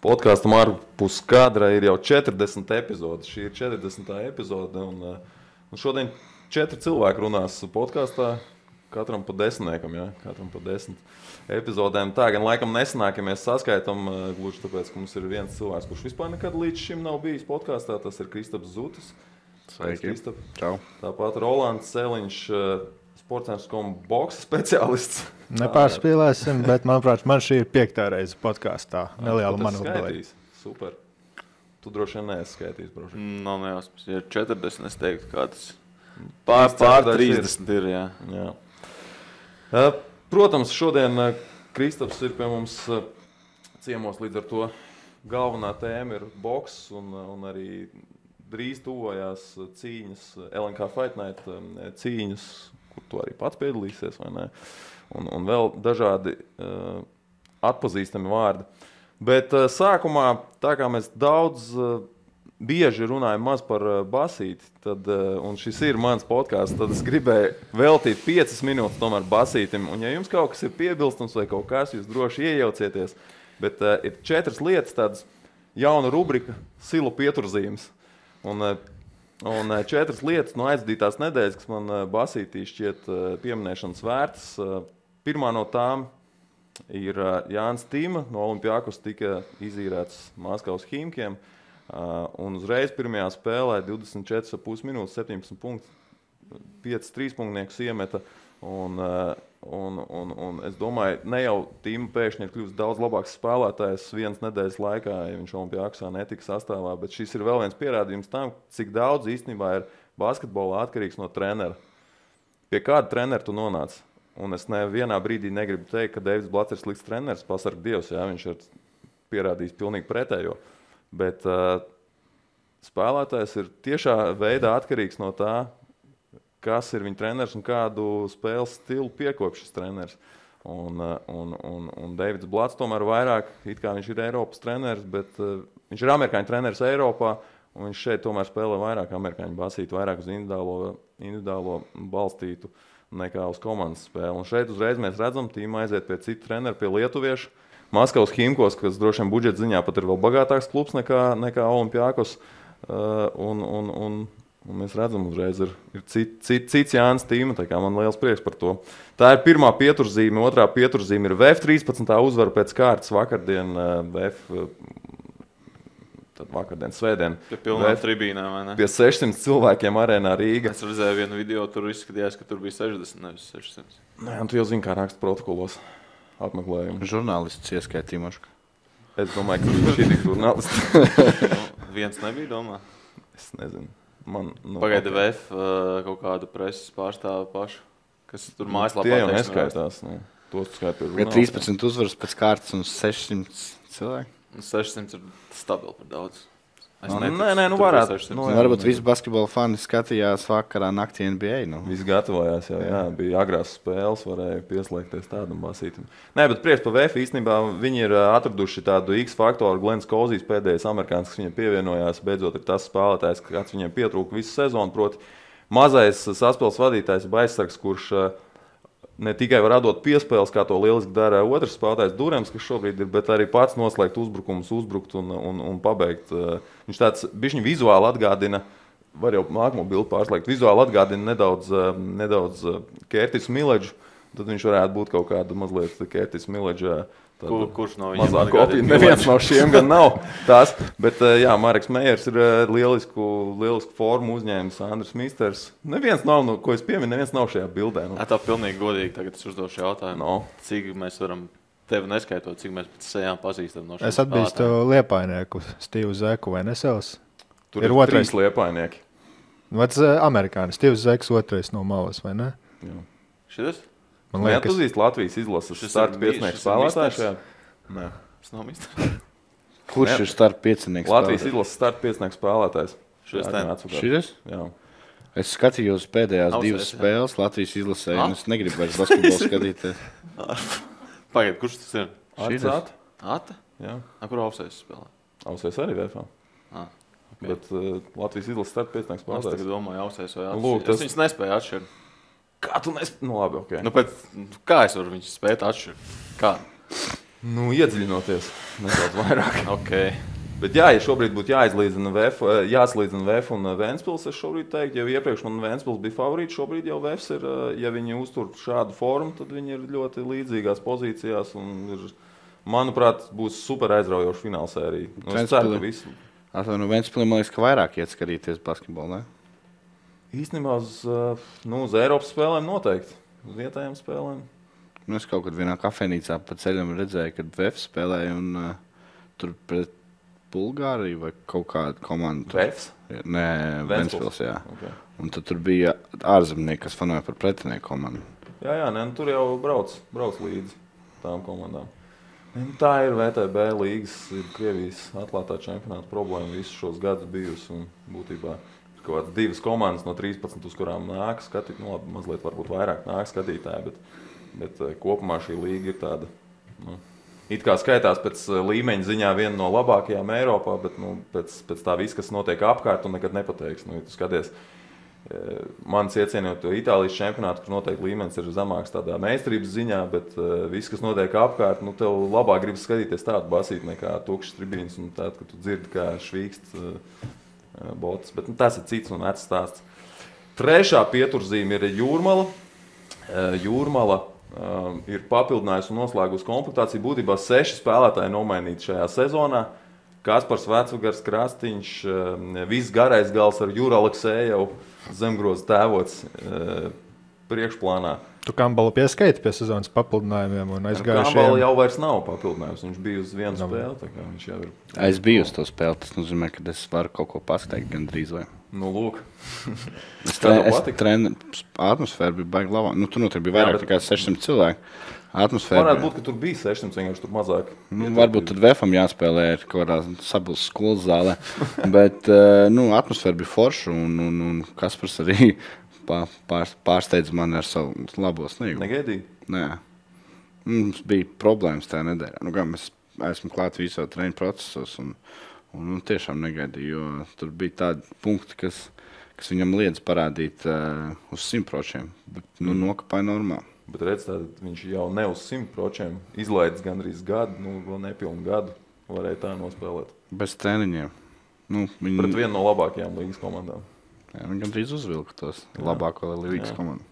Podkāstam ārpus kadra ir jau 40 epizode. Šī ir 40. epizode. Un, uh, un šodien četri cilvēki runās podkāstā. Katram pa desmitniekam, ja? katram pa desmit epizodēm. Tā gan laikam nesanāk, ja mēs saskaitām, uh, gluži tāpēc, ka mums ir viens cilvēks, kurš vispār nekad līdz šim nav bijis podkāstā. Tas ir Kristaps Zutis. Sveiki. Kristap. Tāpat Rolands Celiņš, uh, sports boxe speciālists. Nepārspīlēsim, bet manuprāt, man šī ir piektā reize podkāstā. Neliela skaitīs? Super. Tu droši vien neesi skaitījis. Nav no, nejausmas. Ja ir 40, es teiktu, ka tas pār, pār 30 ir. Jā. Jā. Uh, Protams, šodien uh, Kristaps ir pie mums uh, ciemos. Līdz ar to galvenā tēma ir boks un, un arī drīz tuvojās cīņas, LNK Fight Night cīņas, tu arī pats piedalīsies. vai ne? Un, un vēl dažādi uh, atpazīstami vārdi. Bet uh, sākumā, tā kā mēs daudz uh, bieži runājam par basīti, tad, un šis ir mans podkāsts, tad es gribēju veltīt piecas minūtes tomēr basītim. Un, ja jums kaut kas ir piebilstams vai kaut kas, jūs droši iejaucieties. Bet uh, ir četras lietas, tādas jauna rubrika, silu pieturzīmes. Un, uh, un uh, četras lietas no aizdītās nedēļas, kas man uh, basītī šķiet uh, pieminēšanas vērtas. Uh, pirmā no tām ir Jānis Tīma no Olimpijas, tika izīrēts Maskavas Himkiem. Un uzreiz pirmajā spēlē 24,5 minūtes, 17 punktus, 5 trīspunktniekus iemeta. Un, uh, un, un, un es domāju, ne jau Tīma pēkšņi ir kļuvis daudz labāks spēlētājs vienas nedēļas laikā, ja viņš Olimpijā netika sastāvā. Bet šis ir vēl viens pierādījums tam, cik daudz īstenībā ir basketbolā atkarīgs no trenera. Pie kāda trenera tu nonāci? Un es nevienā brīdī negribu teikt, ka Deivs Blats ir slikts treneris. Pasargā Dievs, jā, viņš ir pierādījis pilnīgi pretējo. Bet uh, spēlētājs ir tiešā veidā atkarīgs no tā, kas ir viņa treneris un kādu spēles stilu piekopš šis treneris. Un, uh, un, un, un Deivids Blats tomēr vairāk, it kā viņš ir Eiropas treneris, bet uh, viņš ir amerikāņu treneris Eiropā. Un viņš šeit tomēr spēlē vairāk amerikāņu basītu, vairāk uz individuālo, individuālo balstītu nekā uz komandas spēli. Un šeit uzreiz mēs redzam, ka tīma aiziet pie citu treneru, pie lietuviešu. Maskavas Himkos, kas droši vien budžeta ziņā pat ir vēl bagātāks klubs nekā, nekā Olimpijākos. Uh, un, un, un, un mēs redzam, uzreiz ir, ir cit, cit, cits Jānis Tīma. Man liels prieks par to. Tā ir pirmā pieturzīme. Otrā pieturzīme ir VF 13. uzvara pēc kārtas vakardien. Uh, VF, Tad vakardien, svētdien. Pie pilnām tribīnām, vai ne? Pie 600 cilvēkiem arēnā Rīgā. Es redzēju vienu video, tur izskatījās, ka tur bija 60, nevis 600. Nē, un tu jau zini, kā raksta protokolos apmeklējumu. Žurnālists ieskaitījuši. Es domāju, ka šī ir žurnālists. nu, viens nebija domā. es nezinu. Man, nu, Pagaidi, ok. VF uh, kaut kādu preses pārstāvu pašu, kas tur mājaslapā Tie jau neskaitās. Nu, tos skaiti Ja 13 uzvaras pēc kārtas un 600 cilvēku. Nu, 600 ir stabili par daudz. Es Nu, nē, nē, nu varētu. 600. Nu, jā, varbūt visi basketbola fani skatījās vakarā naktī NBA. Nu. Visi gatavojās, jau jā, bija agrās spēles, varēja pieslēgties tādam basītam. Nē, bet prieks par VF īstenībā viņi ir atraduši tādu X faktoru. Glens Kozīs pēdējais amerikānis, kas viņam pievienojās, beidzot ir tas spēlētājs, kāds viņam pietrūka visu sezonu. Proti, mazais saspēles vadītājs Baisargs, kurš ā, ne tikai var atdot piespēles, kā to lieliski dara otrs spēlētājs Durams, kas šobrīd ir, bet arī pats noslēgt uzbrukumus, uzbrukt un, un, un pabeigt. Uh, Viņš tāds bišķiņ vizuāli atgādina. Var jau nākamo bildi pārslēgt. Vizuāli atgādina nedaudz, uh, nedaudz Kērtis Milēģu. Tad viņš varētu būt kaut kāda mazliet Kērtis Milēģa. Kur, kurš no viņiem atgādina kopija. Neviens no šiem gan nav tās. Bet, uh, jā, Marks Meijers ir uh, lielisku, lielisku formu uzņēmis. Andris Misters. Neviens nav, no, ko es pieminu, neviens nav šajā bildē. Nu. Tā pilnīgi godīgi tagad es uzdošu jautājumu. No. Cik mēs varam tevi neskaitot, cik mēs pēc sejām pazīstam no šiem Es atbīstu liepainieku, Stevu Zeku vai Nesels. Tur Ir ir otrais. trīs liepainieki. Vats uh, amerikānis, Stevs Zeks otrais no malas, vai ne? Jā. Šitas? Man Liekas, liekas, atpazīst Latvijas izlases starta ir ir spēlētājs. Nē. Tas nav misters. Kurš Ne. ir starp piecinieks? Latvijas izlases starta piesniegs spēlētājs. Šis Jā? Jā. Es skatījos pēdējās Ausēs, divas jā. spēles Latvijas izlasē, Ah? un es negribu vairs basketbolu skatīties. Pagaidiet, kurš tas ir? Šis? Atsāt. Ata? Jā. A, kur Aufsēs spēlē? Ausies arī VFā. Ah, ok. Bet uh, Latvijas izlases starta Es tagad spēlētājs. domāju, Aufsēs vai Nu, lūk, Ata. tas- Es viņus nespēju atšķirt. Kā tu nes... Nu labi, ok. Nu, pēc, kā es varu viņus spēt atšķirt? Kā? Nu, iedziļinoties nedaudz vairāk. Okay. Bet, jā, ja šobrīd būtu jāizlīdzina VF, eh, jāsalīdzina VF un Vēnspils, es šobrīd teiktu, jau iepriekš man Vēnspils bija favorīts. Šobrīd jau VF ir, eh, ja viņi uztur šādu formu, tad viņi ir ļoti līdzīgās pozīcijās. Ir, manuprāt, būs super aizraujoša finālsērija. Nu, es ceru, ka visi. Atvainojiet, Vēnspilī man liekas, ka vairāk iet skatīties basketbolu. Ne? Īstenībā uz, eh, nu, uz Eiropas spēlēm noteikti. Uz vietējām spēlēm. Nu, es kaut kad vienā kafejnīcā pa ceļam redzēju, kad VF spēlēja un uh, tur pret Bulgāriju vai kaut kādu komandu. Vefs? Nē, Ventspils. Okay. Un tad tur bija ārzemnieki, kas fanoja par pretinieku komandu. Jā, jā nē, nu, tur jau brauc, brauc līdzi tām komandām. Nu, tā ir VTB līnijas, ir Krievijas atklātā čempionāta problēma visus šos gadus bijusi. Būtībā ir kaut kādas divas komandas no 13, uz kurām nāk skatīt, nu, labi, mazliet varbūt vairāk nāk skatītāji, bet, bet eh, kopumā šī līnija ir tāda. Nu, it kā skaitās pēc eh, līmeņa ziņā viena no labākajām Eiropā, bet nu, pēc, pēc tā viss, kas notiek apkārt, nekad nepateiks. Nu, ja skaties, eh, Mans iecienot to Itālijas čempionātu, kur noteikti līmenis ir zemāks tādā meistarības ziņā, bet uh, viss, kas notiek apkārt, nu, tev labāk gribas skatīties tādu basīti nekā tukšas tribīnes un tādu, ka tu dzirdi, kā švīkst uh, bots. Bet nu, tas ir cits un vecs stāsts. Trešā pieturzīme ir jūrmala. Jūrmala ir papildinājusi un noslēgusi komplektāciju. Būtībā seši spēlētāji nomainīti šajā sezonā. Kaspars Vecugars, Krastīņš, viss garais gals ar Jūru Aleksēju, zemgrozu tēvots priekšplānā. Tu Kambalu pieskaiti pie sezonas papildinājumiem un aizgājušajiem. Kambala jau vairs nav papildinājums. Viņš bija uz vienu spēli. Viņš jau ir. Es biju uz to spēli. Tas nozīmē, ka es varu kaut ko pateikt gandrīz vai. Nu, lūk. es treniņu treni, atmosfēru bija baigi labā. Nu, tur noteikti bija vairāk jā, bet... nekā 600 cilvēku. Atmosfēra. Varētu būt, ka tur bija 600, vienkārši tur mazāk. Nu, varbūt tad Vēfam jāspēlē kaut kādā sabūs skolas zālē. bet uh, nu, atmosfēra bija forša un, un, un Kaspars arī pār, pārsteidz mani ar savu labo sniegumu. Negaidīju? Nē. Mums bija problēmas tajā nedēļā. Nu, gan es esmu klāts visos treniņu procesos. Un, Un, un tiešām negaidīju, jo tur bija tādi punkti, kas, kas viņam liedz parādīt uh, uz simtprocentiem. Bet nu, mm. nokāpāja normāli. Bet redz, tā, viņš jau ne uz simtprocentiem izlaidis gandrīz gadu, nu, vēl nepilnu gadu. Varēja tā nospēlēt. Bez treniņiem. Nu, viņi... Pret vienu no labākajām līnijas komandām. Jā, viņi gandrīz uzvilka tos labāko līnijas komandu.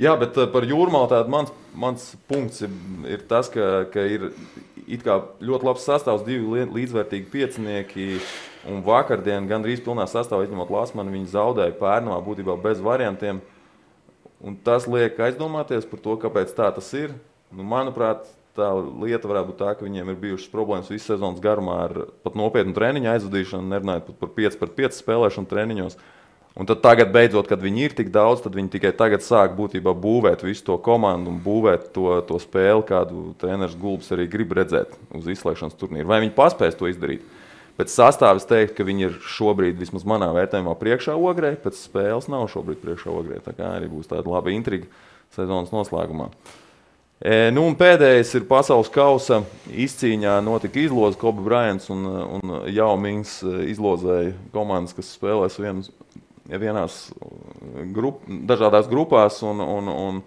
Jā, bet par jūrmālu tāds mans, mans punkts ir, ir tas, ka, ka ir ļoti labs sastāvs, divi līdzvērtīgi piecinieki. Un vakardien gandrīz pilnā sastāvā, izņemot Lasmanu, viņi zaudēja pērnā būtībā bez variantiem. Un tas liek aizdomāties par to, kāpēc tā tas ir. Nu, manuprāt, tā lieta varētu būt tā, ka viņiem ir bijušas problēmas visu sezonas garumā ar pat nopietnu treniņu aizvadīšanu, nerunājot par 5 pret 5 spēlēšanu treniņos. Un tad tagad, beidzot, kad viņi ir tik daudz, tad viņi tikai tagad sāk būtībā būvēt visu to komandu un būvēt to, to spēli, kādu treneris Gulbs arī grib redzēt uz izslēgšanas turnīru. Vai viņi paspēs to izdarīt? Pēc sastāvā es teiktu, ka viņi ir šobrīd, vismaz manā vērtējumā, priekšā ogrē. Pēc spēles nav šobrīd priekšā ogrē. Tā kā arī būs tāda laba intriga sezonas noslēgumā. E, nu, pēdējais ir pasaules kausa izcīņā. Notika izloze, Kobe Bryants un, un Jau Mings izlozēja komandas, kas spēlēs vienu vienās grup, dažādās grupās. Un, un, un,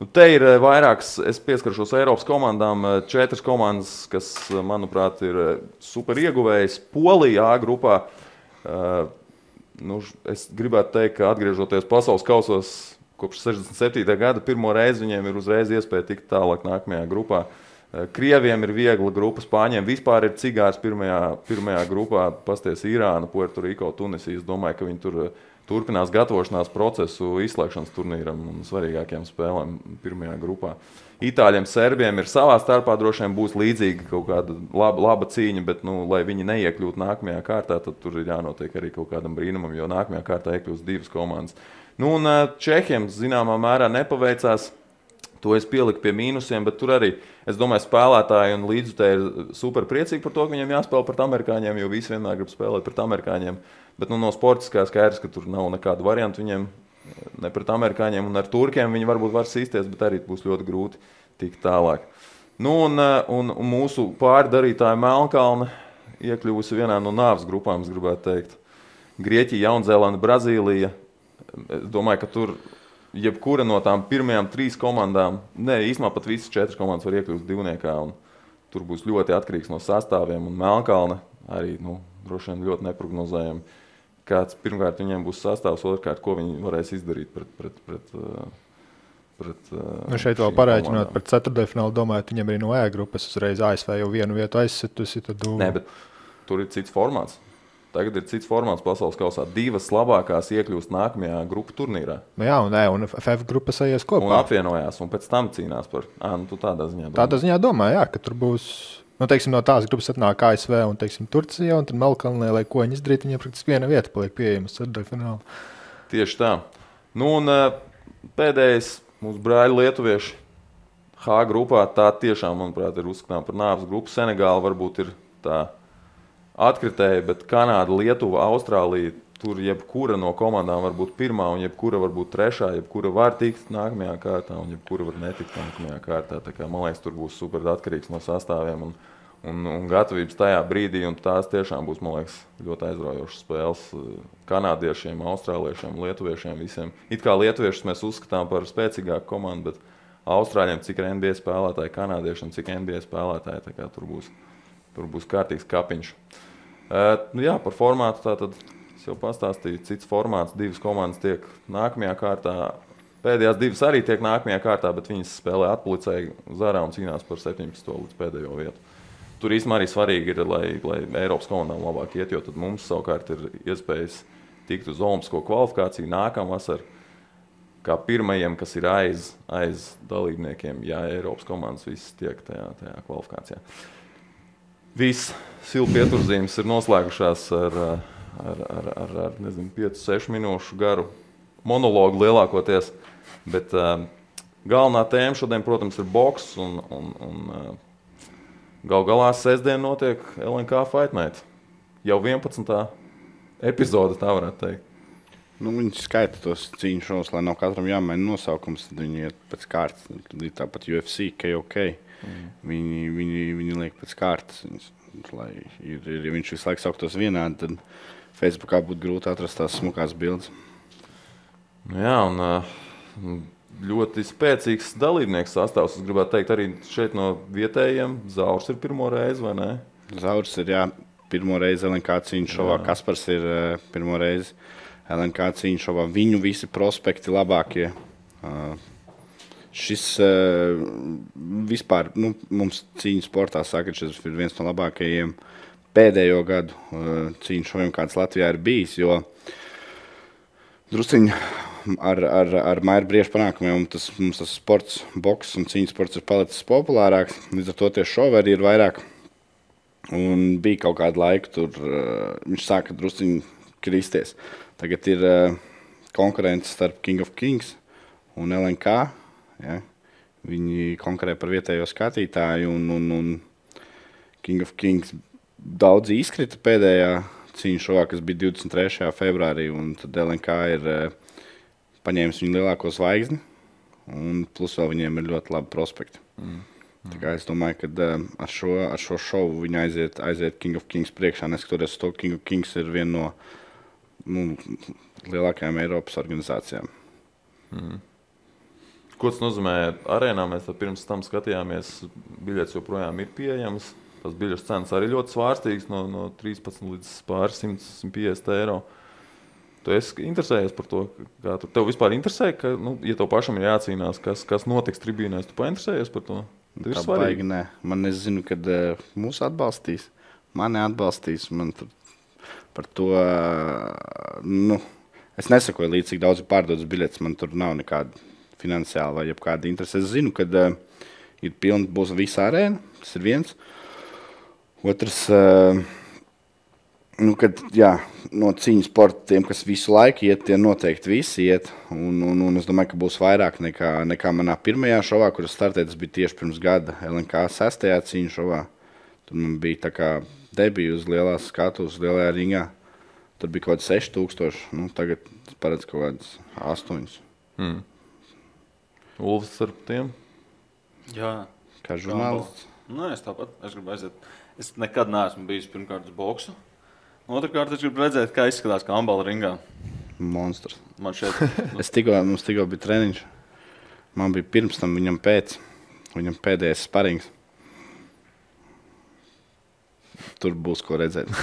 Nu, te ir uh, vairākas, es pieskaršos Eiropas komandām, četras komandas, kas, manuprāt, ir super ieguvējas. Polija A grupā. Nu, es gribētu teikt, ka atgriežoties pasaules kausos kopš 67. gada, pirmo reizi viņiem ir uzreiz iespēja tikt tālāk nākamajā grupā. Krieviem ir viegla grupa, Spāņiem vispār ir cigārs pirmajā, pirmajā grupā, pasties Irāna, Puertoriko, Tunisija. Es domāju, ka viņi tur ir turpinās gatavošanās procesu izslēgšanas turnīram un svarīgākajām spēlēm pirmajā grupā. Itāļiem, Serbiem ir savā starpā droši vien būs līdzīga kaut kāda laba, laba cīņa, bet, nu, lai viņi neiekļūtu nākamajā kārtā, tad tur ir jānotiek arī kaut kādam brīnumam, jo nākamajā kārtā iekļūs divas komandas. Nu, un Čehiem zināmā mērā nepaveicās. To es pieliku pie mīnusiem, bet tur arī es domāju, spēlētāji un līdzjutēji ir super priecīgi par to, ka viņiem jāspēlē pret amerikāņiem, jo visi vienmēr grib spēlēt pret amerikāņiem. Bet nu, no sportiskā skaidrs, ka tur nav nekādu variantu viņiem. Ne pret amerikāņiem un ar turkiem viņi varbūt var sīsties, bet arī būs ļoti grūti tikt tālāk. Nu, un, un, un mūsu pārdarītāja Melnkalne iekļuvusi vienā no nāves grupām, es gribētu teikt. Grieķija, Jaunzēlanda, Brazīlija. Es domāju, ka tur jebkura no tām pirmajām trīs komandām, ne īstenībā pat visas četras komandas var iekļūt divniekā. Tur būs ļoti atkarīgs no sastāviem. Un Melnkalna arī nu, droši vien ļoti neprognozējami. Kāds pirmkārt viņiem būs sastāvs, otrkārt, ko viņi varēs izdarīt pret. pret, pret uh, Pret, uh, Nu šeit vēl parēķinot par ceturdaļfinālu, domāju, ka viņam arī no E grupas uzreiz ASV jau vienu vietu aizsitusi. Tad, nu, Nē, bet tur ir cits formāts. Tagad ir cits formāts pasaules kausā. Divas labākās iekļūst nākamajā grupu turnīrā. nu, jā, un, e, un FF grupas aizies Un kopā. apvienojās, un pēc tam cīnās par. Ah, nu, tādā ziņā. domā. Tādā ziņā domāju, jā, ka tur būs. Nu, teiksim, no tās grupas atnāk ASV un teiksim, Turcija, un tad Melkalnē, lai ko viņi izdarītu, viņiem praktiski viena vieta paliek pieejama ceturdaļfinālā. Tieši tā. Nu, un eh, pēdējais mūsu brāļi Lietuvieši H grupā. Tā tiešām, manuprāt, ir uzskatāms par nāves grupu. Senegāla varbūt ir tā atkritēja, bet Kanāda, Lietuva, Austrālija. Tur jebkura no komandām var būt pirmā, un jebkura var būt trešā, jebkura var tikt nākamajā kārtā, un jebkura var netikt nākamajā kārtā. Tā Kā, man liekas, tur būs super atkarīgs no sastāviem un, un, un gatavības tajā brīdī. un Tās tiešām būs liekas, ļoti aizraujošas spēles eh, kanādiešiem, austrāliešiem, lietuviešiem. Visiem. It kā lietuviešus mēs uzskatām par spēcīgāku komandu, bet austrāļiem cik NBA spēlētāji, kanādiešiem cik NBA spēlētāji. tā kā Tur būs, tur būs kārtīgs kapiņš. Uh, nu jā, par formātu tātad es jau pastāstīju. Cits formāts, divas komandas tiek nākamajā kārtā. Pēdējās divas arī tiek nākamajā kārtā, bet viņas spēlē atpulicēji zarā un cīnās par 17. līdz pēdējo vietu. Tur īstenībā arī svarīgi ir, lai, lai Eiropas komandām labāk iet, jo tad mums savukārt ir iespējas tikt uz Olimpisko kvalifikāciju nākamā vasarā. Kā pirmajiem, kas ir aiz, aiz dalībniekiem, ja Eiropas komandas visas tiek tajā, tajā kvalifikācijā. Viss siltu pieturzīmes ir noslēgušās ar, ar, ar, ar, ar nezinu, 5-6 minūšu garu monologu lielākoties. Bet uh, galvenā tēma šodien, protams, ir boks. Un, un, un, uh, gal galā sestdien notiek LNK Fight Night. Jau 11. epizode, tā varētu teikt. Nu, viņi skaita tos cīņu šovus, lai nav katram jāmaina nosaukums. Tad viņi iet pēc kārtas. Tad ir tāpat UFC, KOK. Mm. Viņi, viņi, viņi liek pēc kārtas. Viņus, lai ir, ir, ja viņš visu laiku sauktos vienādi, tad Facebookā būtu grūti atrast tās smukās bildes. Nu Jā, un uh, ļoti spēcīgs dalībnieks sastāvs. Es gribētu teikt, arī šeit no vietējiem Zaurs ir pirmo reizi, vai ne? Zauris ir jā, pirmo reizi LNK cīņu šovā. Kaspars ir uh, pirmo reizi LNK cīņu šovā. Viņu visi prospekti labākie. Uh, šis uh, vispār nu, mums cīņas sportā saka, ka šis ir viens no labākajiem pēdējo gadu uh, cīņu šoviem, kāds Latvijā ir bijis. Jo drusciņi ar, ar, ar mairu briežu panākumiem tas, mums tas sports, boks un cīņas sports ir palicis populārāks. Līdz ar to tie šovi arī ir vairāk. Un bija kaut kāda laika, tur uh, viņš sāka druskuļi kristies. Tagad ir uh, konkurence starp King of Kings un LNK. Ja? Viņi konkurē par vietējo skatītāju, un, un, un King of Kings daudz izkrita pēdējā cīņā šovā, kas bija 23. februārī. Tad LNK ir uh, paņēmis viņu lielāko zvaigzni, un plus vēl viņiem ir ļoti labi prospekti. Mm. Kā es domāju, ka uh, ar, šo, ar šo šovu viņi aiziet, aiziet King of Kings priekšā. Neskatoties to, King of Kings ir viena no nu, lielākajām Eiropas organizācijām. Ko tas nozīmē arēnā? Mēs pirms tam skatījāmies. Biļets joprojām ir pieejams. Tas biļetes cenas arī ļoti svārstīgas, no, no 13 līdz pāris 150 eiro. Tu esi interesējies par to, kā tur tev vispār interesē, ka, nu, ja tev pašam ir jācīnās, kas, kas notiks tribīnēs, tu painteresējies par to. Tas ir svarīgi. nē. Man es zinu, ka uh, mūs atbalstīs. Mani atbalstīs. Man tur par to. Uh, nu, es nesakoju līdzi, cik daudz ir pārdotas biļetes. Man tur nav nekāda finansiāla vai kāda interese. Es zinu, ka uh, ir pilna, būs visa arēna. Tas ir viens. Otrs. Uh, Nu, kad, jā, no cīņas sporta tiem, kas visu laiku iet, tie noteikti visi iet. Un, un, un es domāju, ka būs vairāk nekā, nekā manā pirmajā šovā, kuras startēja. Tas bija tieši pirms gada LNK sestajā cīņas šovā. Tur man bija tā kā debija uz lielās skatuves, lielajā ringā. Tur bija kaut kāds 6000, nu, tagad paredz kaut kāds 8. Hmm. Ulfs ar tiem. Jā, Kā žurnālists. Nē, es tāpat es gribu aiziet. Es nekad neesmu bijis pirmkārt uz boxu. Otrakārt, es gribu redzēt, kā izskatās kambala ringā. Monstrs. Man šeit Es tikko, mums tikko bija treniņš. Man bija pirms tam, viņam pēc, viņam pēdējais sparings. tur būs ko redzēt.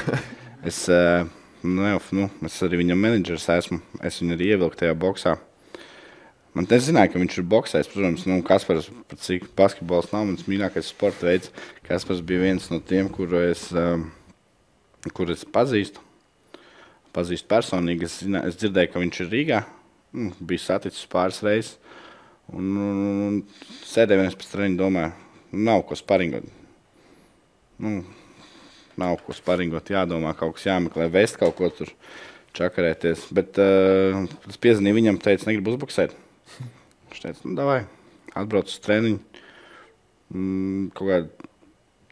Es, eh, nu, nu, es arī viņam menedžers esmu. Es viņu arī ievilku tajā boxā. Man te zināja, ka viņš ir boxējis. Protams, nu, Kaspars, cik basketbols nav mans mīļākais sporta veids. Kaspars bija viens no tiem, kuru es, um, kur es pazīstu. Pazīstu personīgi. Es, zina, es dzirdēju, ka viņš ir Rīgā. Nu, bija saticis pāris reizes. Un, un, un sēdēju viens pēc treniņa, domāju, nav ko sparingot. Nu, nav ko sparingot, jādomā, kaut kas jāmeklē, vēst kaut ko tur čakarēties. Bet uh, es piezvanīju viņam, teicu, negribu uzbuksēt. Viņš teica, nu, vai atbrauc uz treniņu. Mm, kaut kādā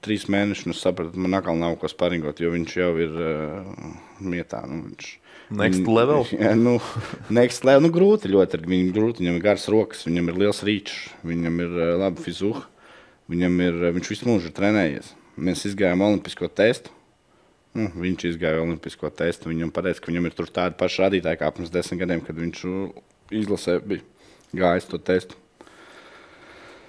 trīs mēnešus es sapratu, man atkal nav ko sparingot, jo viņš jau ir uh, mietā. Nu, viņš, Next level. Jā, nu, next level. Nu, grūti ļoti. Viņam, grūti, viņam ir garas rokas, viņam ir liels rīčs, viņam ir uh, laba fizūha. Viņam ir, uh, viņš visu mūžu ir trenējies. Mēs gājām Olimpisko testu. Nu, viņš izgāja Olimpisko testu. Viņam pateica, ka viņam ir tur tādi paši rādītāji kā pirms desmit gadiem, kad viņš izlasē bija gājis to testu.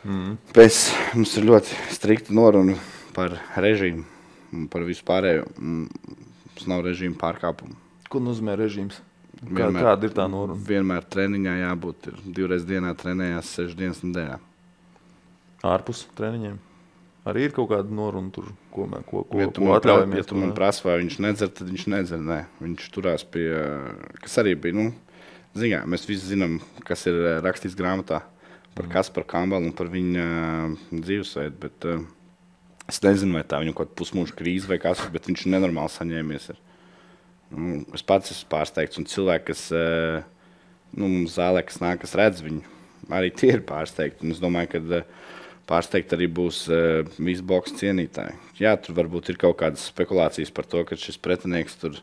Mm. Pēc mums ir ļoti strikta noruna par režīmu un par visu pārējo. Mums nav režīma pārkāpumu. Ko nozīmē režīms? Kā, Vienmēr- kāda ir tā noruna? Vienmēr treniņā jābūt ir divreiz dienā, trenējās sešas dienas nedēļā. Ārpus treniņiem. Arī ir kaut kāda noruna, tur, ko, mē, ko, ko, Ja ko atļaujamies. ja tu man prasa, vai viņš nedzer, tad viņš nedzer. Nē. Viņš turās pie, kas arī bija. Nu, ziņā, mēs visi zinām, kas ir eh, rakstīts grāmatā par Kasparu Kambalu un par viņa uh, dzīvesveidu. Bet, uh, es nezinu, vai tā viņam kaut kāda pusmūža krīze vai kas, bet viņš nenormāli saņēmies. Ir. Nu, es pats esmu pārsteigts, un cilvēki, kas uh, nu, zālē, kas nāk, kas redz viņu, arī tie ir pārsteigti. Un es domāju, ka uh, pārsteigti arī būs uh, visi boxe cienītāji. Jā, tur varbūt ir kaut kādas spekulācijas par to, ka šis pretinieks tur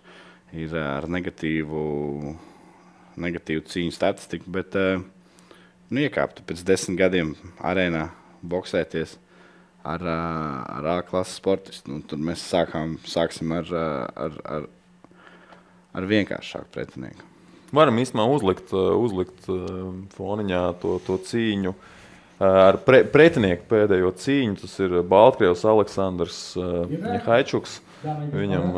ir ar negatīvu, negatīvu cīņu statistiku, bet nu, iekāpt pēc desmit gadiem arēnā boxēties. Ar, ar A klases sportistu. Nu, tur mēs sākām, sāksim ar, ar, ar, ar vienkāršāku pretinieku. Varam īstenībā uzlikt, uzlikt foniņā to, to cīņu. Ar pre, pretinieku pēdējo cīņu tas ir Baltkrievs Aleksandrs Haičuks. Viņam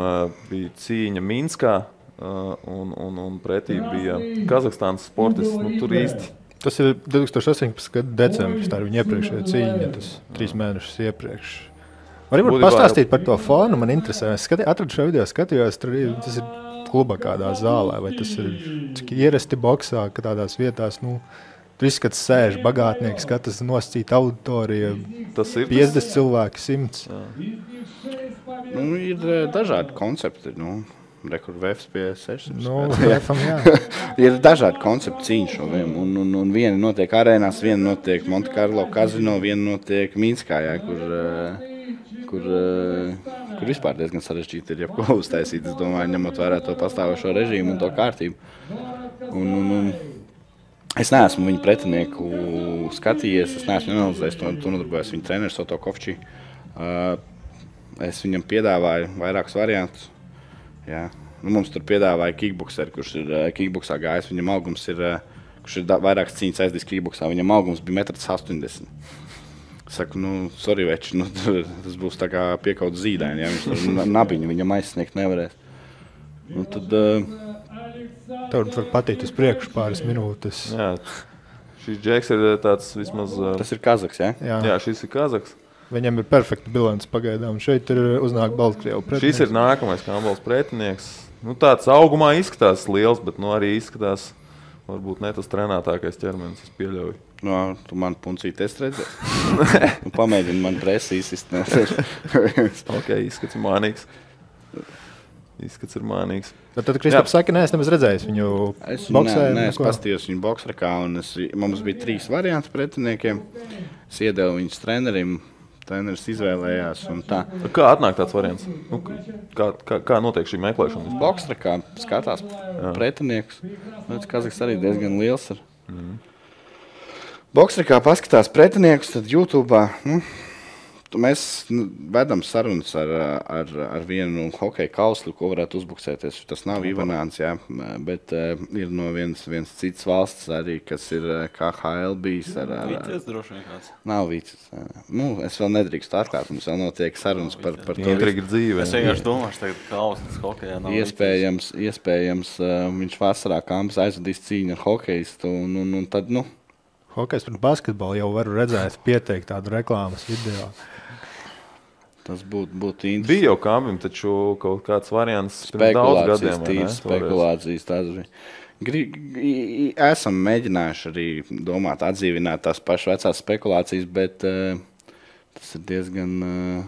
bija cīņa Minskā, un, un, un pretī bija Kazahstānas sportists. Nu, tur īsti Tas ir 2018. gada decembris. Tā ir viņa iepriekšējā cīņa, tas trīs mēnešus iepriekš. Varbūt pastāstīt par to fonu. Man interesē, es skati, atradu šo video, skatījos, tur ir, tas ir klubā kādā zālē, vai tas ir cik ierasti boxā, ka tādās vietās, nu, tur izskatās sēž bagātnieks, skatās noscīt auditoriju, tas ir. 50 cilvēki, 100. Nu, ir ā, dažādi koncepti. Nu. Rekur VFS pie 600. Nu, Jā. refam, jā. ir dažādi koncepti šoviem. Un, un, un viena notiek arēnās, viena notiek Montekarlo kazino, viena notiek Minskā, jā, kur, eh, kur, eh, kur vispār diezgan sarežģīti ir jebko uztaisīt. Es domāju, ņemot vērā to pastāvošo režīmu un to kārtību. Un, un, un, es neesmu viņu pretinieku skatījies, es neesmu analizējis to, to nodarbojos viņa treneris Soto Kovčī. Uh, es viņam piedāvāju vairākus variantus. Jā. Nu, mums tur piedāvāja kickboxer, kurš ir uh, kickboxā gājis. Viņam augums ir, uh, kurš ir vairākas cīņas aizdījis kickboxā. Viņam augums bija 1,80 m. Saku, nu, sorry, veči, nu, tas būs tā kā piekauts zīdainis. Ja? Viņš tur na- nabiņu viņam aizsniegt nevarēs. Nu, tad, uh, Tur var patikt uz priekšu pāris minūtes. Jā, šis džeks ir tāds vismaz. uh, tas ir Kazaks. Ja? Jā. Jā, šis ir Kazaks. Viņam ir perfekta bilants pagaidām. Šeit ir uznāk Baltkrievu Šis ir nākamais Kambals pretinieks. Nu, tāds augumā izskatās liels, bet nu, arī izskatās varbūt ne tas trenētākais ķermenis. Es pieļauju. Nu, tu man puncīt, es redzēju. nu, pamēģini man presīs izsnēst. Ok, izskats ir mānīgs. Izskats ir mānīgs. Bet tad Kristaps saka, nē, es nemaz redzēju viņu Es, boxē. nē, nē, nu, es paskatījos viņu boxrekā, un es, mums bija trīs varianti pretiniekiem. Es iedevu viņus trenerim. Treneris izvēlējās, Kā atnāk tāds variants? Nu, kā, kā, kā notiek šī meklēšana? vispār? boxrekā skatās pretinieks. Redz, Kazaks arī diezgan liels. Ir. Mhm. Boxrekā paskatās pretiniekus, tad YouTube. Nu, mēs nu, vedam sarunas ar, ar, ar vienu hokeja kauslu, ko varētu uzbuksēties. Tas nav Ivanāns, jā, bet uh, ir no vienas, vienas citas valsts arī, kas ir uh, KHL bijis. Ar, ar, Vīties droši vien kāds. nav vīcis. Nu, es vēl nedrīkstu atklāt, mums vēl notiek sarunas par, par to. Intriga dzīve. Es vienkārši domāju, ka kausas hokejā nav. Iespējams, iespējams uh, viņš vasarā kampus aizvadīs cīņu ar hokeistu. Un, un, un tad, nu, Hokejs pret basketbolu jau var redzēt, pieteikt tādu reklāmas video. Tas būtu būt interesanti. Bija jau kāmim, taču kaut kāds variants daudz Spekulācijas, gadiem. Toreiz. spekulācijas. tās bija. Gri, i- i- esam mēģinājuši arī domāt, atdzīvināt tās pašas vecās spekulācijas, bet uh, tas ir diezgan. Uh,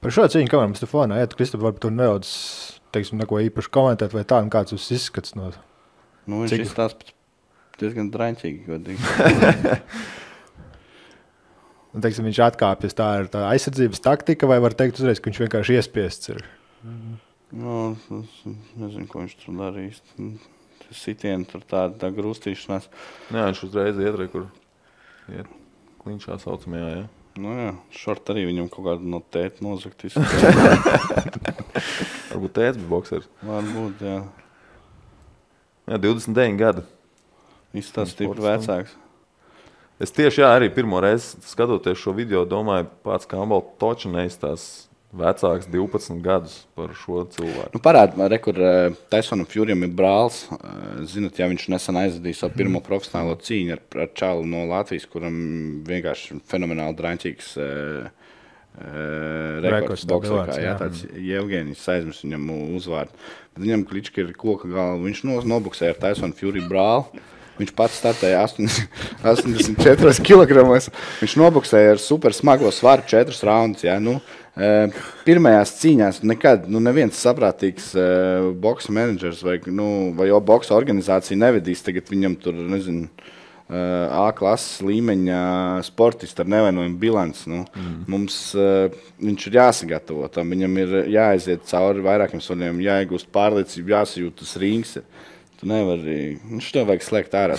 Par šo cīņu, kā mums te fonā, ja tu Kristap, varbūt tur nedaudz, teiksim, neko īpaši komentēt, vai tā, kāds tas izskats no nu, viņš Cik- izstāsta diezgan draņķīgi. Un, teiksim, viņš atkāpjas. Tā ir tā aizsardzības taktika, vai var teikt, uzreiz, ka viņš vienkārši iespiests ir. Nu, es nezinu, ko viņš tur darīs. Tas sitiens, tur tāda tā grūstīšanās. Jā, viņš uzreiz iet, kur iet kliņšā saucamajā. Ja? Nu, jā, šort arī viņam kaut kāda no tēta nozagt. Varbūt tēvs bija boxers. Varbūt, jā. Jā, 29 gadi. Izstāsta stipri Sports, vecāks. Es tieši jā, arī pirmo reizi skatoties šo video, domāju, pats Kambals toču neizstāsta vecāks 12 gadus par šo cilvēku. Nu, Parādīja, re, kur Taisonam Furijam ir brālis. Uh, zinot, ja viņš nesen aizvadīja savu pirmo profesionālo cīņu ar, ar Čālu no Latvijas, kuram vienkārši fenomenāli drāmīgs uh, uh, rekords Rekords tā boxē, bilants, kā jā, tāds Jevgenijs aizmirst viņam uzvārdu. Viņam klička ir koka galva. Viņš no, nobuksēja ar Taisonu Furiju brāli. Viņš pats startēja 80 84 kg. Viņš nobuksēja ar super smago svaru 4 raundus. Ja? Nu, eh, pirmajās cīņās nekad nu, neviens saprātīgs uh, boxe menedžers vai, nu, vai jau boxe organizācija nevedīs tagad viņam tur, nezinu. Uh, A klases līmeņa sportists ar nevainojumu bilanci. Nu, mm. Mums uh, viņš ir jāsagatavo tam. Viņam ir jāaiziet cauri vairākiem soļiem, jāiegūst pārliecība, jāsajūt tas rings. Tu nevari. Nu, šo vajag slēgt ārā.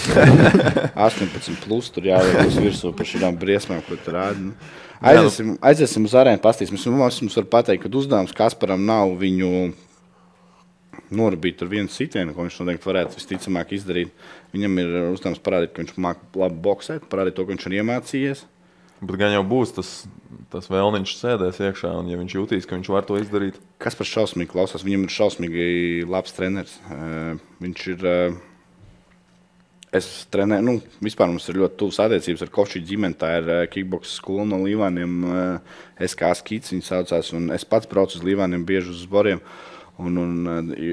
18, plus tur jāliek uz virsmu par šīm briesmām, ko tur rāda. Nu. Aiziesim, aiziesim uz arēnu, paskatīsimies. Mums, mums var pateikt, ka uzdevums Kasparam nav viņu norabīt ar vienu sitienu, ko viņš noteikti varētu visticamāk izdarīt. Viņam ir uzdevums parādīt, ka viņš māca labi boxēt, parādīt to, ka viņš ir iemācījies. Bet gan jau būs tas, tas vēlniņš sēdēs iekšā, un ja viņš jutīs, ka viņš var to izdarīt, Kas par šausmīgu klausās? Viņam ir šausmīgi labs treneris. Uh, viņš ir. Uh, es trenēju, nu, vispār mums ir ļoti tuvas attiecības ar Kočiju ģimeni. Tā ir uh, kickbox skola no Līvāniem. Uh, SK skits viņa saucās. un Es pats braucu uz Līvāniem bieži uz zboriem. Un, un uh,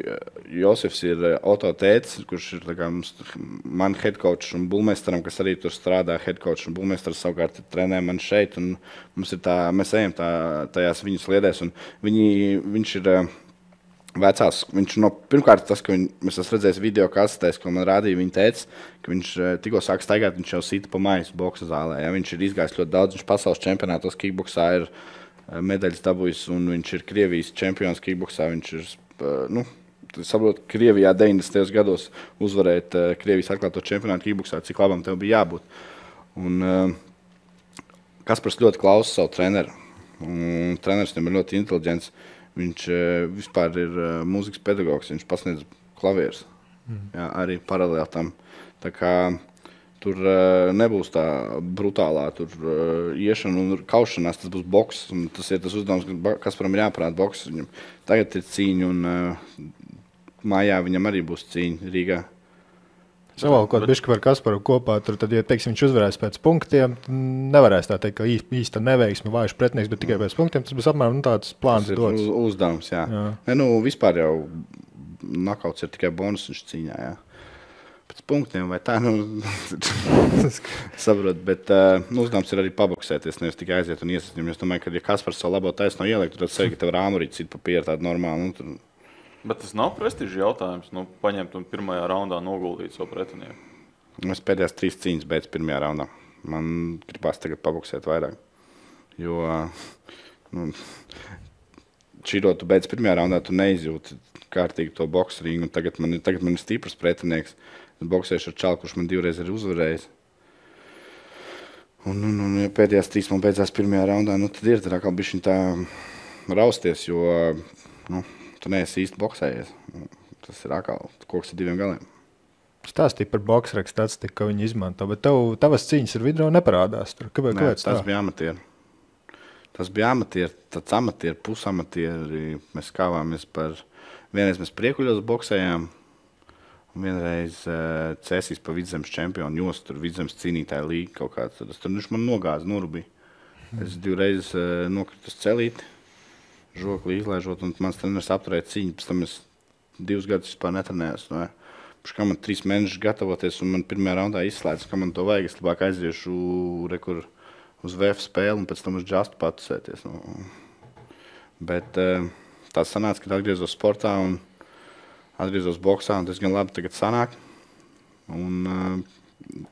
Josefs ir uh, Oto tēts, kurš ir kā man head coach un bulmeistaram, kas arī tur strādā. Head coach un bulmeistars savukārt trenē man šeit. Mums ir tā, mēs ejam tā, tajās viņas sliedēs. un Viņi, viņš ir uh, vecās. Viņš no, pirmkārt, tas, ka viņ, mēs esam redzējuši video kasetēs, ko man rādīja viņa tēvs, ka viņš eh, tikko sāk staigāt, viņš jau sita pa maijas boxa zālē. Ja? Viņš ir izgājis ļoti daudz, viņš pasaules čempionātos kickboxā ir eh, medaļas dabūjis, un viņš ir Krievijas čempions kickboxā. Viņš ir, eh, nu, saprotu, Krievijā 90. gados uzvarēt uh, Krievijas atklāto čempionātu kickboxā, cik labam tev bija jābūt. Un, uh, Kaspars ļoti klausa savu treneru. Un treneris viņam ir ļoti inteliģents. Viņš uh, vispār ir uh, mūzikas pedagogs, viņš pasniedz klavierus. Mm. Jā, arī paralēli tam. Tā kā tur uh, nebūs tā brutālā tur, uh, iešana un kaušanās, tas būs boks. Tas ir tas uzdevums, kas Kasparam ir jāprāt boks. Viņam tagad ir cīņa un uh, mājā viņam arī būs cīņa Rīgā. Savalkot bišķi par Kasparu kopā, tur, tad, ja teiksim, viņš uzvarēs pēc punktiem, nevarēs tā teikt, ka īsta neveiksme, vājš pretinieks, bet tikai pēc punktiem. Tas būs apmēram nu, tāds plāns Tas ir dots. uz, uzdevums. Jā. Jā. Ne, nu, vispār jau nakauts ir tikai bonus cīņā. Jā. Pēc punktiem vai tā, nu, saprot, bet uh, uzdevums ir arī paboksēties, nevis tikai aiziet un iesaistīt. Es domāju, ka, ja kas par savu labo taisno ielikt, tad sevi, ka tev rāmurīt citu papīru tādu normālu. Nu, tur, Bet tas nav prestižs jautājums. Nu, paņemt un pirmajā raundā noguldīt savu pretinieku. es pēdējās trīs cīņas beidzu pirmajā raundā. Man gribās tagad paboksēt vairāk. Jo, nu, Čīrot, tu beidz pirmajā raundā, tu neizjūti kārtīgi to boxu ringu. un Tagad man, tagad man ir stiprs pretinieks. Es boxēšu ar čālu, kurš man divreiz ir uzvarējis. Un, un, un ja pēdējās trīs man beidzās pirmajā raundā, nu, tad ir tā kā bišķiņ tā rausties, jo nu, tu neesi īsti boxējies. Tas ir atkal koks ar diviem galiem. Stāstīja par boxeru statistiku, ka viņi izmanto, bet tev, tavas cīņas ar video neparādās. Tur. Kāpēc, Nē, tas tā? bija amatieri. Tas bija amatieri, tāds amatieri, pusamatieri. Mēs kāvāmies par. Vienreiz mēs priekuļos boxējām, un vienreiz uh, cēsīs pa vidzemes čempionu jostu, tur vidzemes cīnītāja līga kaut kāds. Tad, tur viņš man nogāza, norubīja. Es divreiz uh, nokritu uz celīti, žokli izlaižot, un mans treneris apturēja cīņu. Pēc tam es divus gadus vispār netrenējos. Ne? Pēc kā man trīs mēnešus gatavoties, un man pirmā raundā izslēdz, ka man to vajag. Es labāk aiziešu rekur, uz VF spēli un pēc tam uz džastu patusēties. Nu. Bet uh, tā sanāca, ka atgriezos sportā un atgriezos boxā, un tas gan labi tagad sanāk. Un uh,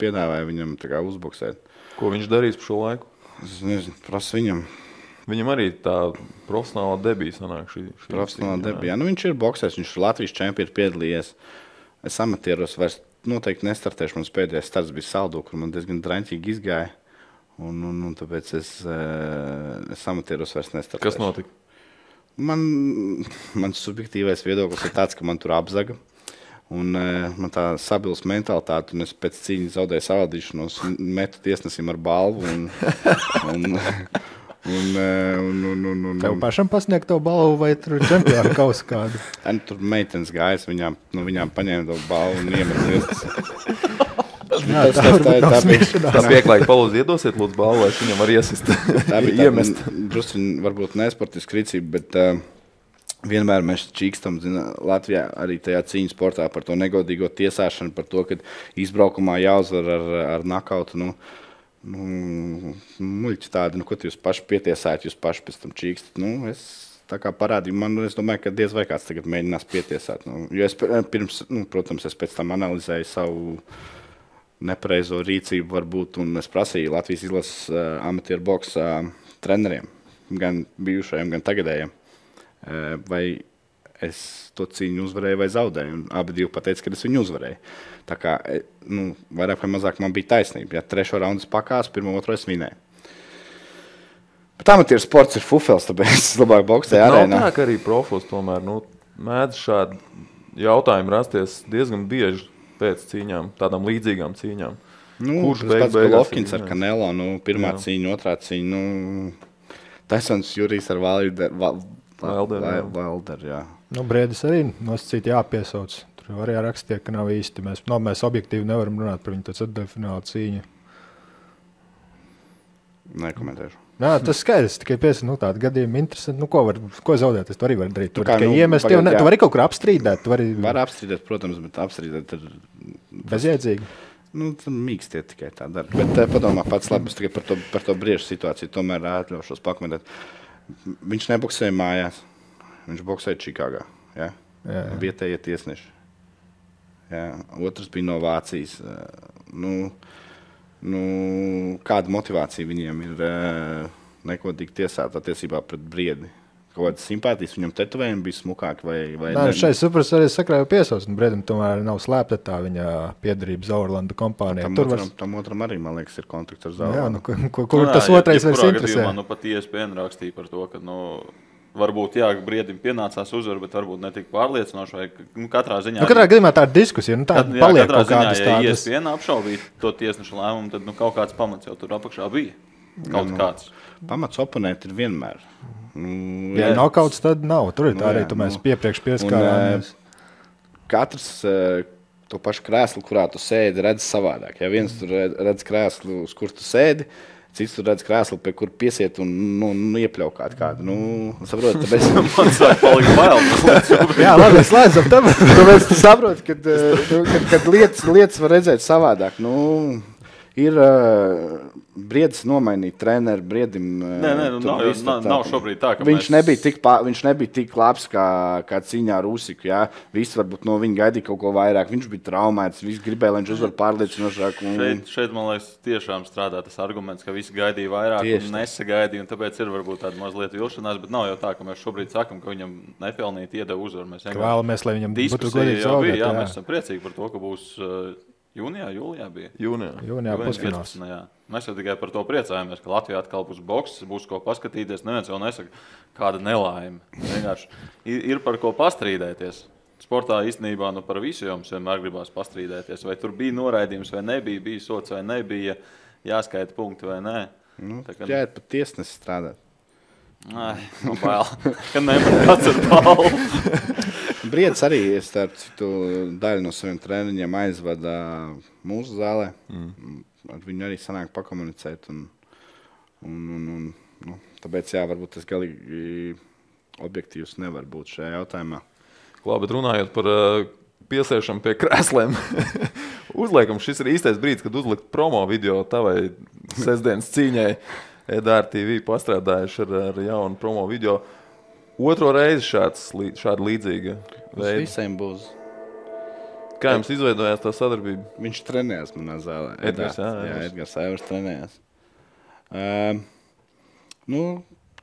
piedāvāju viņam kā uzboxēt. Ko viņš darīs par šo laiku? Es nezinu, prasu viņam. Viņam arī tā profesionāla debija sanāk. Šī, šī Profesionāla debija. Nu, viņš ir boxers, viņš ir Latvijas čempions, piedalījies. Es amatieros vairs noteikti nestartēšu. Mans pēdējais starts bija saldo, kur man diezgan draņķīgi izgāja. Un, un, un tāpēc es, es amatieros vairs nestartēšu. Kas notika? Man, mans subjektīvais viedoklis ir tāds, ka man tur apzaga. Un, uh, man tā sabils mentalitāte, un es pēc cīņas zaudēju savādīšanos, metu tiesnesim ar balvu. Un, un, un, un, eh, un, un, un, un, Tev pašam pasniegt to balvu vai tur čempionu kausu kādu? Un tur meitenes gāja, es viņām, no viņām paņēmu to balvu un iemetu. Jā, Tas- tā tas- tā- tā. Tā pieklājīgi palūdzu, iedosiet, lūdzu, balvu, lai viņam var iesist. Tā bija iemest. drusku varbūt nesportiska rīcība, bet uh, vienmēr mēs čīkstam zina, Latvijā arī tajā cīņas sportā par to negodīgo tiesāšanu, par to, ka izbraukumā jāuzvar ar, ar nakautu. Nu, nu, muļķi tādi, nu, ko jūs paši pietiesājat, jūs paši pēc tam čīkstat. Nu, es Tā kā parādīja, man es domāju, ka diez vai kāds tagad mēģinās pietiesāt. Nu, jo es pir- pirms, nu, protams, es pēc tam analizēju savu nepareizo rīcību, varbūt, un es prasīju Latvijas izlases uh, amatieru boxa uh, treneriem, gan bijušajiem, gan tagadējiem, uh, vai es to cīņu uzvarēju vai zaudēju. Un abi divi pateica, ka es viņu uzvarēju. Tā kā nu, vairāk vai mazāk man bija taisnība. Ja trešo raundu pakās, pirmo otru es vinēju. Bet amatieru sports ir fufels, tāpēc es labāk boxēju arēnā. tā, ka arī profos tomēr nu, mēdz šādi jautājumi rasties diezgan bieži pēc cīņām, tādām līdzīgām cīņām. Nu, Kurš beig pēc beigās Golovkins ir ar? Kanelo, nu, pirmā Jā. Cīņa, otrā cīņa. Nu, Taisons Jurijs ar Valderu. Valder, jā. Nu, Brīdis arī nosacīti jāpiesauc. Tur arī rakstīja, ka nav īsti. Mēs, no, mēs objektīvi nevaram runāt par viņu ceturtdaļfināla cīņu. Nekomentēšu. Nā, tas skaidrs, tikai pieci nu, tādi gadījumi interesanti. Nu, ko, var, ko zaudēt? Es to arī varu darīt. Nu kā, tikai nu, iemest, pagaid, jau ne, tu vari kaut kur apstrīdēt. Tu vari Var apstrīdēt, protams, bet apstrīdēt ir bezjēdzīgi. nu, mīkstiet tikai tā dara. Bet uh, padomā pats labi, es tikai par to, par to briežu situāciju tomēr atļaušos pakomentēt. Viņš neboksēja mājās, viņš boksēja Čikāgā. Ja? Jā, jā. Vietējie tiesneši. Jā. Otrs bija no Vācijas. eh, Nu, nu, kāda motivācija viņiem ir eh, nekodīgi tiesāt attiecībā pret briedi? Kaut kādas simpātijas viņam tetovējumi bija smukāki vai, vai Nē, šai supras arī sakrāja piesaukt. Brīdim tomēr nav slēpta tā viņa piedarība Zaurlanda kompānijai. Tam, Tur otram, var... tam otram arī, man liekas, ir kontakts ar Jā, zāli. nu, kur, kur, kur Nu, tas jā, otrais vairs interesē? gadījumā, Nu, pat ISPN rakstīja par to, ka nu, varbūt jā, briedim pienācās uzvara, bet varbūt ne tik pārliecinoši. Vai, nu, katrā ziņā, Nu, katrā gadījumā tā ir diskusija. Nu, tā Kad, jā, paliek katrā ziņā, kādas ja tādas. ISPN apšaubīja to tiesnešu lēmumu, tad nu, kaut kāds pamats jau tur apakšā bija. Kaut nu. kāds. Pamats oponēt ir vienmēr. Nu, Ja nav kaut kas, tad nav. Tur ir Nu, tā arī, jā, tu mēs nu. piepriekš pieskārāmies. eh, Katrs eh, to pašu krēslu, kurā tu sēdi, redz savādāk. Ja viens tur red- redz krēslu, uz kur tu sēdi, cits tur redz krēslu, pie kur piesiet un nu, nu, iepļaukāt kādu. Nu, saprot, tāpēc, Man sāk palikt bail. Jā, labi, slēdzam tam. Tāpēc tu saproti, ka kad, kad lietas, lietas var redzēt savādāk. Nu, ir uh, briedis nomainīt treneru briedim. eh, Nē, nē, nu, nav, viss nav, nav šobrīd tā, ka Viņš, mēs... nebija tik, pā, viņš nebija tik labs kā, kā cīņā ar Usiku. Jā. Visi varbūt no viņa gaidīja kaut ko vairāk. Viņš bija traumēts. Viņš gribēja, lai viņš uzvar pārliecinošāk. Un... Šeit, šeit, man liekas, tiešām strādā tas arguments, ka visi gaidīja vairāk, Tieši un nesagaidīja. un Tāpēc ir varbūt tāda mazliet vilšanās, bet nav jau tā, ka mēs šobrīd sakām, ka viņam nepelnīti iedeva uzvaru. Mēs vienkārši Vēlamies, lai viņam būtu diskusija godīgi zaudēt. Jā, jā. mēs esam priecīgi par to, ka būs uh, jūnijā, jūlijā bija. Jūnijā Jūnijā. Jūnijā pusfināls. 15. jā. Mēs jau tikai par to priecājamies, ka Latvijā atkal būs boks, būs ko paskatīties. Neviens jau nesaka, kāda nelaime. Vienkārši ir, par ko pastrīdēties. Sportā īstenībā nu, par visu jums vienmēr gribās pastrīdēties. Vai tur bija noraidījums, vai nebija, bija sots, vai nebija, jāskaita punkti vai nē. Nu, Tā kā- Jā, pat tiesnesis strādāt. Ai, nu, bail. Kad nevar pats ar balvu. Briedis arī starp citu, daļu no saviem treniņiem aizvada mūsu zālē. Mm. Ar viņu arī sanāk pakomunicēt. Un, un, un, un, nu, tāpēc, jā, varbūt tas galīgi objektīvs nevar būt šajā jautājumā. Labi, runājot par uh, piesēšanu pie krēsliem, uzliekam, šis ir īstais brīdis, kad uzlikt promo video tavai sestdienas cīņai. EDR TV pastrādājuši ar, ar jaunu promo video. Otro reizi šāds, šāda līdzīga veida. visiem būs. Kā jums izveidojās tā sadarbība? Viņš trenējās manā zālē. Edgars, jā, jā, Edgars. Evers trenējās. Um, nu,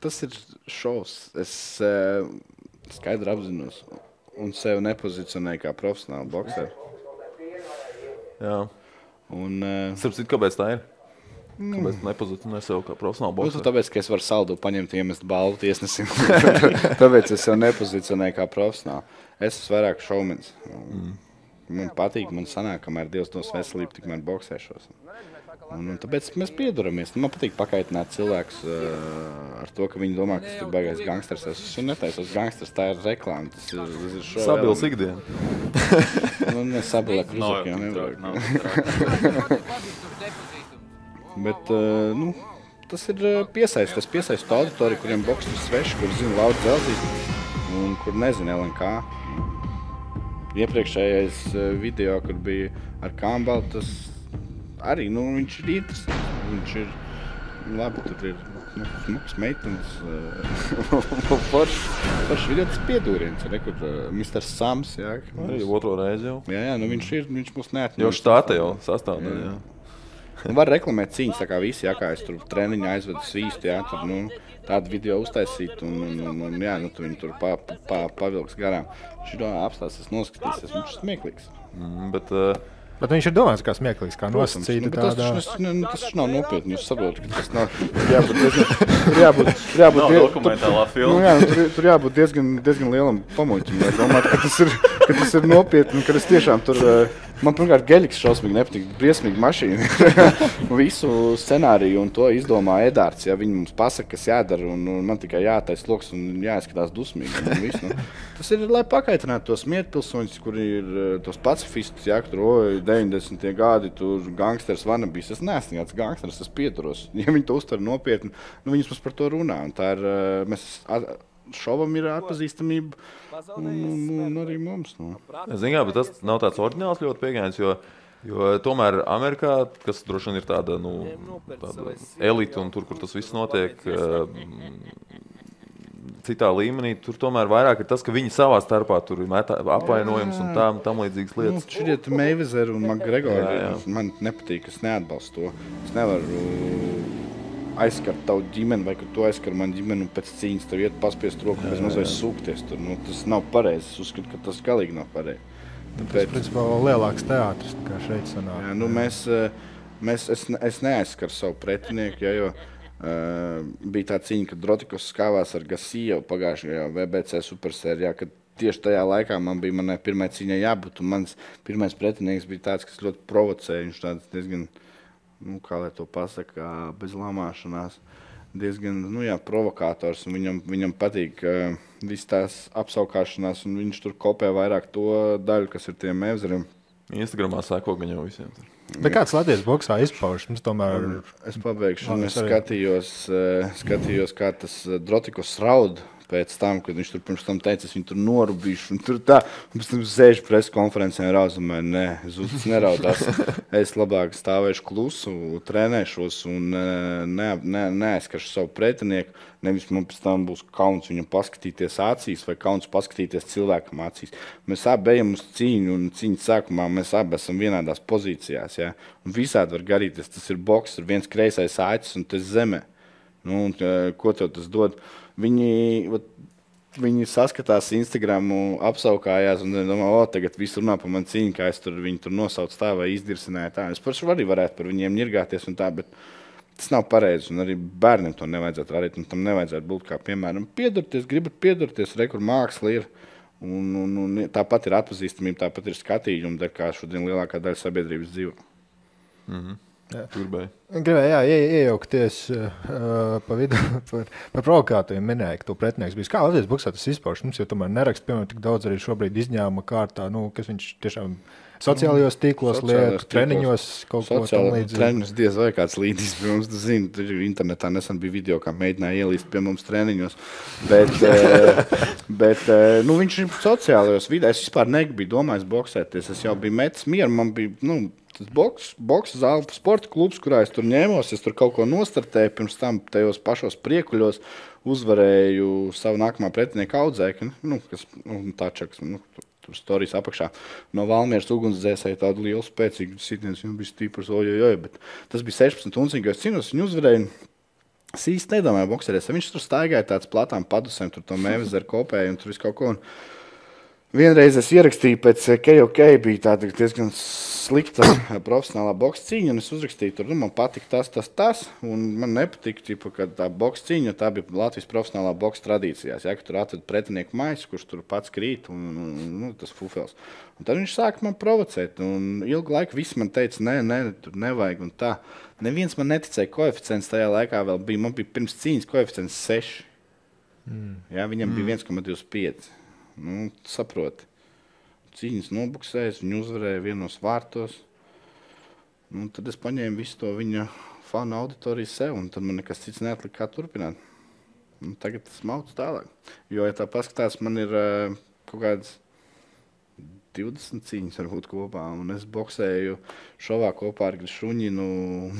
tas ir šovs. Es uh, skaidri apzinos un sevi nepozicionēju kā profesionālu boxeru. Jā, Un, uh, starp citu, kāpēc tā ir? Kāpēc tu nepozicionē sev kā profesionālu Nu, boxeru? tāpēc, ka es varu saldu paņemt, iemest balvu tiesnesim. tāpēc es jau nepozicionēju kā profesionāli. Es esmu vairāk šovmenis. Mm. Man patīk, man sanāk, kamēr Dievs dos veselību, tikmēr boxēšos. Un, un tāpēc mēs pieduramies. Man patīk pakaitināt cilvēkus uh, ar to, ka viņi domā, ka tas ir baigais gangsters. Es esmu netaisos gangsters, tā ir reklāma. Tas ir, tas ir šovs. Sabils ikdiena. Nu, nesabilē, Nav kruzak jau jau tik Bet uh, nu, tas ir uh, piesaistīts. Tas piesaista auditoriju, kuriem boks ir svešs, kur zina lauka dzelzīt un kur nezina LNK. Iepriekšējais uh, video, kur bija ar Kambalu, tas arī nu, viņš ir interesants. Viņš ir labi, tur ir nu, smags meitenes. Foršs foršs video, tas piedūriens, re, kur uh, Mr. Sams. Jā, Arī otro reizi jau. jā, jā nu, viņš ir, viņš mūs neatņem. Jau štāta jau sastāvdaļa. Nu, Var reklamēt cīņas, tā kā visi, jā, kā es tur treniņā aizvedu svīstu, jā, tur, nu, tādu video uztaisīt, un, un, un, un jā, nu, tu viņu tur pa, pa, pa, pavilks garām. Šito apstāsies, noskatīsies, viņš ir smieklīgs. Mm, Bet, uh, Bet viņš ir domāts kā smieklīgs, kā nosacīta nu, tas, tādā. taču, nu, nu, tas taču nav nopietni, jūs saprotat, ka tas nav, jābūt diezgan, tur jābūt, tur jābūt, die- dokumentālā Nu, filma. jā, nu, tur, tur jābūt diezgan, diezgan lielam pamuļķim, lai domātu, ka tas ir, ka tas ir nopietni, ka es tiešām tur, eh, man pirmkārt geļiks šausmīgi nepatīk, briesmīgi mašīna. Visu scenāriju un to izdomā Edārds, ja viņi mums pasaka, kas jādara, un, un man tikai jātais loks un jāizskatās dusmīgi. un viss, Nu. Tas ir, lai pakaitinātu tos mierpilsoņus, kuri ir eh, tos pacifistus, ja tur oj, 90. gadi, tur gangsters vanabīs. Es neesmu nekāds gangsters, es pieturos. Ja viņi to uztver nopietni, nu, viņi mums par to runā. un Tā ir, eh, mēs, šovam ir atpazīstamība, un, un, arī mums. Nu. Ziniet, bet tas nav tāds oriģināls ļoti pieejams. Jo, jo tomēr Amerikā, kas droši vien ir tāda, nu, tāda elite un tur, kur tas viss notiek, eh, citā līmenī, tur tomēr vairāk ir tas, ka viņi savā starpā tur metā- apvainojums un tam, tam līdzīgas Nu, lietas. Šie ir Meivizeri un jā. Man nepatīk, es neatbalstu to. Es nevaru aizskart tavu ģimeni, vai ka tu aizskar manu ģimeni un pēc cīņas tev iet paspiest roku, bez mazliet sūkties. Tur. Nu, tas nav pareizi. Es uzskatu, ka tas galīgi nav pareizi. Tas Tāpēc, principā vēl lielāks teātris nekā šeit sanāk. jā, nu, mēs, eh, mēs, es, es neaizskaru savu pretinieku, ja, jo uh, bija tā cīņa, kad Drotikos skāvās ar Gasiju pagājušajā VBC supersērijā. kad Tieši tajā laikā man bija manai pirmā cīņa jābūt. un Mans pirmais pretinieks bija tāds, kas ļoti provocēja. Viņš tāds diezgan, nu, kā lai to pasakā, bez lamāšanās. Diezgan nu, jā, provokators. Viņam, viņam patīk uh, visas tās apskaukšanās, un viņš tur kopē vairāk to daļu, kas ir tiem mevzeriem. Instagramā seko gan jau visiem. Tur. Bet kāds Latvijas boxā izpaužas? Tomēr Es pabeigšu, un es skatījos, eh, skatījos kā tas eh, Drotikos raud. Pēc tam, kad viņš tur pirms tam teica, es viņu tur norūpīšu, un tur tā, un pēc tam sēž preses konferencē un rauzumē, nē, zudis neraudās. Es labāk stāvēšu klusu, trenēšos un eh, ne, ne, neaizskaršu savu pretinieku. Nevis man pēc tam būs kauns viņam paskatīties acīs vai kauns paskatīties cilvēkam acīs. Mēs abi ejam uz cīņu, un cīņas sākumā mēs abi esam vienādās pozīcijās. Ja? Visādi var garīties. Tas ir boks, ir viens kreisais acis un tas zemē. Nu, un, eh, ko tev tas dod? Viņi, vat, viņi saskatās Instagram, apskaukājās un domā, o, tagad viss runā par mani cīņu, kā es tur, tur nosaucu tā vai izdirsināju tā. Es pašu arī varētu par viņiem ņirgāties un tā, bet tas nav pareizi. Un arī bērniem to nevajadzētu darīt. Tam nevajadzētu būt kā, piemēram, piedurties, gribat piedurties, re, kur māksla ir. Un, un, un tāpat ir atpazīstamība, tāpat ir skatījumi, kā šodien lielākā daļa sabiedrības dzīvo. Mm -hmm. Gribēju. Gribēju, jā, ie, iejaukties uh, pa vidu par, par provokātoriem. Minēja, ka tu pretinieks bija. Kā Latvijas buksā tas izpaužas? Mums jau tomēr neraksta, piemēram, tik daudz arī šobrīd izņēmuma kārtā, nu, kas viņš tiešām sociālajos tīklos, lietu, treniņos kaut ko tādu. Treniņos diez vai kāds līdīs pie mums, zina, tur internetā nesen bija video, kā mēģināja ielīst pie mums treniņos. Bet, bet nu, viņš ir sociālajos vidē. Es vispār nebiju domājis boxēties. Es jau biju metis mieru, man bija. Nu, tas boks, boks zāle, sporta klubs, kurā es tur ņēmos. Es tur kaut ko nostartēju, pirms tam tajos pašos priekuļos uzvarēju savu nākamā pretinieka audzēkni, nu, kas nu, tāčaks. Nu, Tur stāstījis apakšā no Valmieras ugunsdzēsēji tādu lielu spēcīgu sitienu. Viņam bija stiprs, ojoj, bet tas bija 16 uncīgais cīnos. Viņu uzvarēja. Es īsti nedomāju, boxerēs. Viņš tur staigāja tāds platām padusēm, tur to mēvezeru kopēju un tur visu kaut ko. Un Vienreiz es ierakstīju, pēc KOK bija tāda diezgan slikta profesionālā boxe cīņa, un es uzrakstīju, tur nu, man patika tas, tas, tas, un man nepatika, ķipa, ka tā boxe cīņa, tā bija Latvijas profesionālā boxe tradīcijās, ja, ka tur atved pretinieku maisu, kurš tur pats krīt, un, un, un nu, tas fufels. Un tad viņš sāka man provocēt, un ilgu laiku viss man teica, nē, nē, tur nevajag, un tā. Neviens man neticēja, koeficients tajā laikā vēl bija, man bija pirms cīņas koeficients 6. Mm. Ja, viņam mm. bija 1,25. Nu, saproti. Cīņas nobuksēs, viņu uzvarēja vienos vārtos. Nu, tad es paņēmu visu to viņa fanu auditoriju sev, un tad man nekas cits neatlika, kā turpināt. Nu, tagad tas mauts tālāk. Jo, ja tā paskatās, man ir uh, kaut kādas 20 cīņas varbūt kopā, un es boxēju šovā kopā ar Grišuņinu,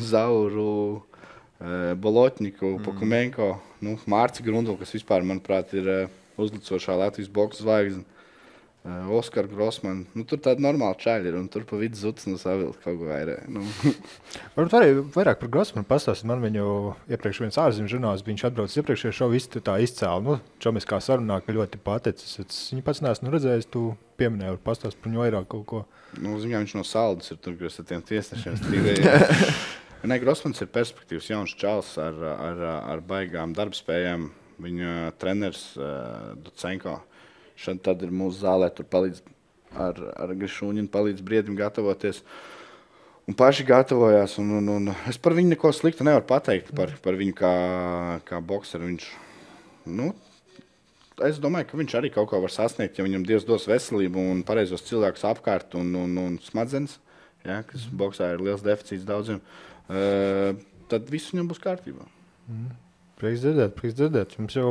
Zauru, uh, Bolotņiku, mm. Pokumenko, nu, Mārci Grundulu, kas vispār, manuprāt, ir uh, uzlicošā Latvijas boxe zvaigzne. Uh, Oskar Grossman. Nu, tur tāda normāla čaļa ir, un tur pa vidu zuds no savilka kaut ko vairāk. Nu. Varbūt arī vairāk par Grossmanu pastāstīt. Man viņu iepriekš viens ārzemju žurnāls, viņš atbrauc iepriekšējā šovu, visu tā izcēla. Nu, čomis kā sarunā, ka ļoti paticis. Es viņu pats neesmu redzējis, tu pieminēji, var pastāstīt par viņu vairāk kaut ko. Nu, ziņā viņš no saldas ir tur, kur es ar tiem tiesnešiem strīdēju. Nē, Grossmans ir perspektīvs jauns čals ar, ar, ar baigām darbspējām viņa treneris uh, Ducenko. Šad tad ir mūsu zālē, tur palīdz ar, ar Grišūņinu, palīdz briedim gatavoties. Un paši gatavojās. Un, un, un es par viņu neko sliktu nevaru pateikt. Par, par viņu kā, kā boxeru. Viņš, nu, es domāju, ka viņš arī kaut ko var sasniegt, ja viņam Dievs dos veselību un pareizos cilvēkus apkārt un, un, un smadzenes, ja, kas boxā ir liels deficīts daudziem. Uh, tad viss viņam būs kārtībā. Mm. Prieks dzirdēt, prieks dzirdēt. Jums jau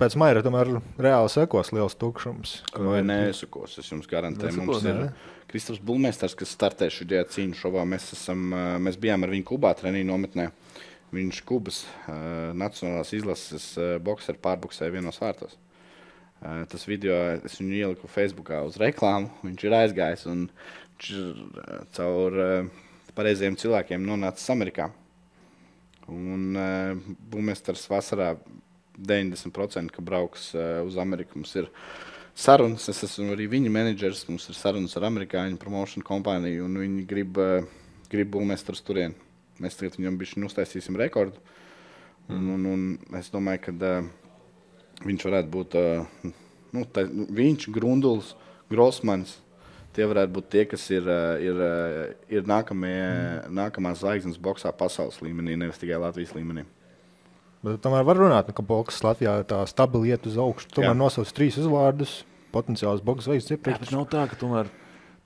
pēc maija tomēr reāli sekos liels tukšums. Vai nesakos, es jums garantēju. Mums ir ne? Kristofers Bulmēsters, kas startē šajā cīņu šovā. Mēs, esam, mēs bijām ar viņu Kubā treniņu nometnē. Viņš Kubas uh, Nacionālās izlases uh, boxeru pārbuksēja vienos vārtos. Uh, tas video es viņu ieliku Facebookā uz reklāmu. Viņš ir aizgājis un viņš ir uh, caur uh, pareiziem cilvēkiem nonācis Amerikā. Un uh, Bumesters vasarā 90% ka brauks uh, uz Ameriku. Mums ir sarunas, es esmu arī viņa menedžers, mums ir sarunas ar amerikāņu promotion kompāniju, un viņi grib, uh, grib Bumesters turien. Mēs tagad viņam bišķi uztaisīsim rekordu. Un, mm. un, un es domāju, ka uh, viņš varētu būt uh, nu, tā, viņš, Grunduls, Grossmans, tie varētu būt tie, kas ir, eh, ir, eh, ir nākamie, mm. nākamās zvaigznes boxā pasaules līmenī, nevis tikai Latvijas līmenī. Bet tomēr var runāt, ka boks Latvijā tā stabili iet uz augšu. Tomēr nosauc trīs uzvārdus, potenciāls boks zvaigznes iepriekš. Jā, nav tā, ka tomēr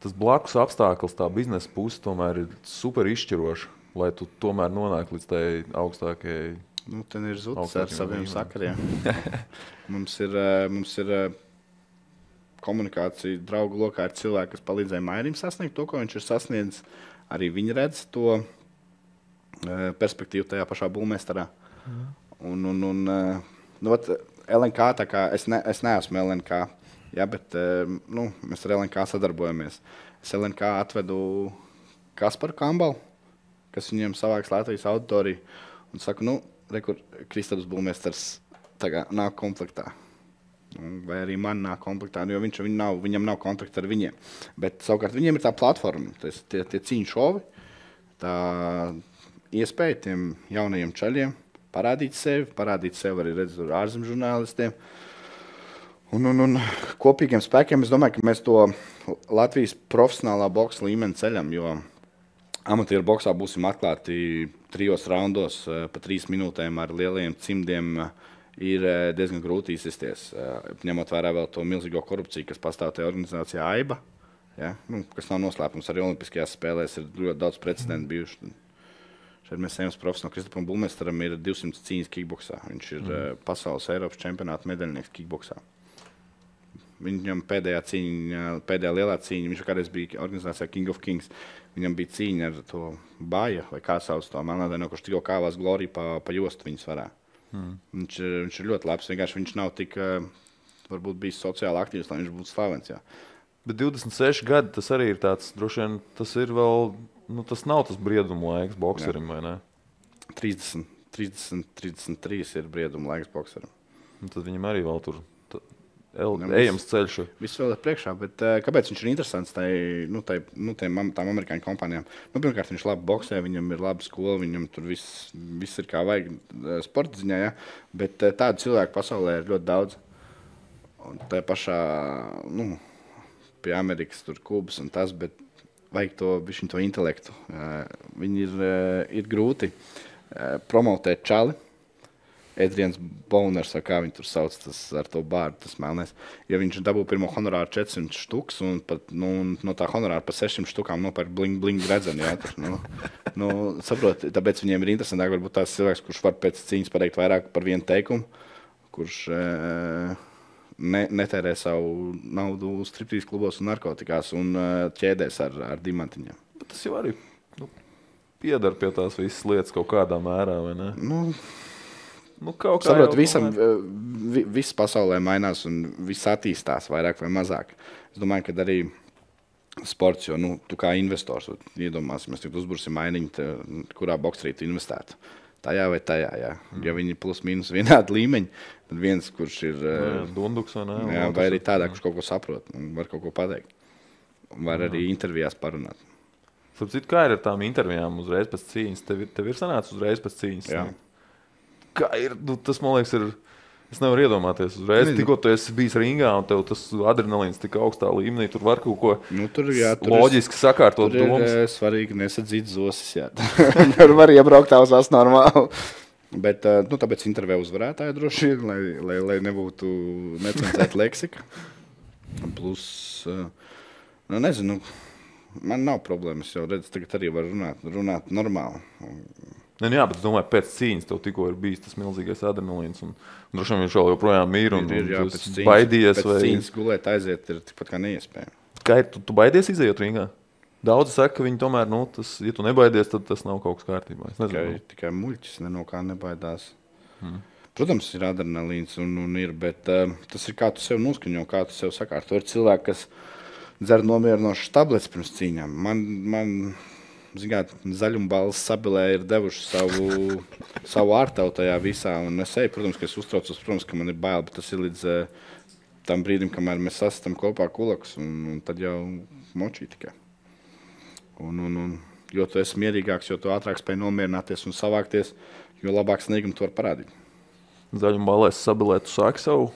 tas blakus apstākļus, tā biznesa puse tomēr ir super izšķiroša, lai tu tomēr nonāktu līdz tai augstākajai. Nu, ten ir zudis ar saviem sakariem. mums ir, eh, mums ir komunikācija draugu lokā ar cilvēku, kas palīdzēja Mairim sasniegt to, ko viņš ir sasniedzis. Arī viņi redz to uh, perspektīvu tajā pašā būvmēstarā. Mm. Un, un, un, uh, nu, vat, LNK, kā, es, ne, es neesmu LNK, ja, bet uh, nu, mēs ar LNK sadarbojamies. Es LNK atvedu Kasparu Kambalu, kas viņiem savāks Latvijas auditoriju. Un saku, nu, rekur, Kristaps būvmēstars nāk komplektā. Nu, Vai arī man nāk komplektā, jo viņš, viņ nav, viņam nav kontakta ar viņiem. Bet savukārt viņiem ir tā platforma, tas, tie, tie cīņu šovi, tā iespēja tiem jaunajiem ceļiem parādīt sevi, parādīt sevi arī redz, ar ārzemju žurnālistiem. Un, un, un kopīgiem spēkiem es domāju, ka mēs to Latvijas profesionālā boxa līmeni ceļam, jo amatieru boxā būsim atklāti trijos raundos, eh, pa trīs minūtēm ar lieliem cimdiem. eh, Ir eh, diezgan grūti izsisties, eh, ņemot vērā vēl to milzīgo korupciju, kas pastāv tajā organizācijā AIBA. Ja? Nu, kas nav noslēpums, arī Olimpiskajās spēlēs ir ļoti daudz precedentu bijuši. Šeit mēs ejam uz profesionālu. Kristupam Bulmesteram ir 200 cīņas kickboxā. Viņš ir mm. pasaules Eiropas čempionāta medaļnieks kickboxā. Viņam pēdējā cīņa, pēdējā lielā cīņa, viņš kādreiz bija organizācijā King of Kings. Viņam bija cīņa ar to bāju, vai kā sauc to melnādaino, kurš tikko kāvās gloriju pa, pa jostu viņas varā. Mm. Viņš, ir, viņš ir ļoti labs. Vienkārši viņš nav tik, eh, varbūt, bijis sociāli aktīvs, lai viņš būtu slavens. Jā. Bet 26 gadi tas arī ir tāds, droši vien tas ir vēl, nu, tas nav tas brieduma laiks boxerim, vai ne? 30, 30, 33 ir brieduma laiks boxeram. Un tad viņam arī vēl tur ejams ceļš. Viss vēl ir priekšā, bet uh, kāpēc viņš ir interesants tai, nu, tai, nu, am- tām amerikāņu kompānijām? Nu, pirmkārt, viņš labi boxē, viņam ir laba skola, viņam tur viss, viss ir kā vajag eh, sporta ziņā, ja? bet uh, tādu cilvēku pasaulē ir ļoti daudz. Un tā pašā, nu, pie Amerikas tur kubas un tas, bet vajag to, to intelektu. Uh, viņi ir, uh, ir grūti uh, promotēt čali. Edrians Boners, vai kā viņi tur sauc, tas ar to bārdu, tas melnēs. Ja viņš dabū pirmo honorāru 400 štuks un pat, nu, no tā honorāra pa 600 štukām nopērk bling, bling redzeni, jā, tur, nu, nu, saprot, tāpēc viņiem ir interesantāk varbūt tās cilvēks, kurš var pēc cīņas pateikt vairāk par vienu teikumu, kurš eh, ne, netērē savu naudu striptīs klubos un narkotikās un eh, ķēdēs ar, ar diamantiņiem. Bet tas jau arī nu, piedara pie tās visas lietas kaut kādā mērā, vai ne? Nu, Nu, kaut kā Saprotu, jau visam, eh, vi, viss pasaulē mainās un viss attīstās vairāk vai mazāk. Es domāju, ka arī sports, jo nu, tu kā investors iedomāsimies, ka uzbūrsim mainiņu, kurā boxerī tu investētu. Tajā vai tajā, jā. Mm. Ja viņi ir plus mīnus vienādi līmeņi, tad viens, kurš ir Jā, eh, Dunduks vai ne? jā, vai arī tādā, kurš kaut ko saprot un var kaut ko pateikt. Var arī intervijās parunāt. Starp citu, kā ir ar tām intervijām uzreiz pēc cīņas? Tev, tev ir sanācis uzreiz pēc cīņas. Jā. ne? Kā ir? Nu, tas man liekas, ir. Es nevaru iedomāties, uzreiz, Nezinu. tikko tu esi bijis ringā un tev tas adrenalīns tik augstā līmenī, tur var kaut ko Nu, tur, jā, tur ir- loģiski sakārtot Tur ir domas. eh, svarīgi nesadzīt zosis. Tur var iebraukt tās as normāli. Bet, eh, nu, tāpēc interviju uzvarētāji droši vien, lai, lai, lai nebūtu necenzēta leksika. Plus, eh, nu, nezinu, man nav problēmas. Jau redzu, tagad arī var runāt, runāt normāli. Ne, nu jā, bet es domāju, pēc cīņas tev tikko ir bijis tas milzīgais adrenalīns. Un, un droši vien viņš vēl joprojām ir. Un, Ir, ir, jā, un pēc cīņas, baidies. pēc Vai... cīņas gulēt, aiziet, ir tikpat kā neiespējami. Kā ir? Tu, tu baidies izējot ringā? Daudzi saka, ka viņi tomēr, nu, tas, ja tu nebaidies, tad tas nav kaut kas kārtībā. Tikai, tikai muļķis ne no kā nebaidās. Hmm. Protams, ir adrenalīns un, un ir, bet uh, tas ir kā tu sev noskaņo, kā tu sev sakārto. Ir cilvēki, kas dzer nomierinošas tabletes pirms cīņām. Man, man zināt, zaļumbalss sabilē ir devuši savu, savu ārtavu tajā visā. Un es eju, protams, ka es uztraucos, protams, ka man ir bail, bet tas ir līdz uh, tam brīdim, kamēr mēs sastam kopā kulakus, un, un tad jau močī tikai. Un, un, un, jo tu esi mierīgāks, jo tu ātrāk spēj nomierināties un savākties, jo labāk sniegumu tu vari parādīt. Zaļuma balēs sabilēt, tu sāki savu,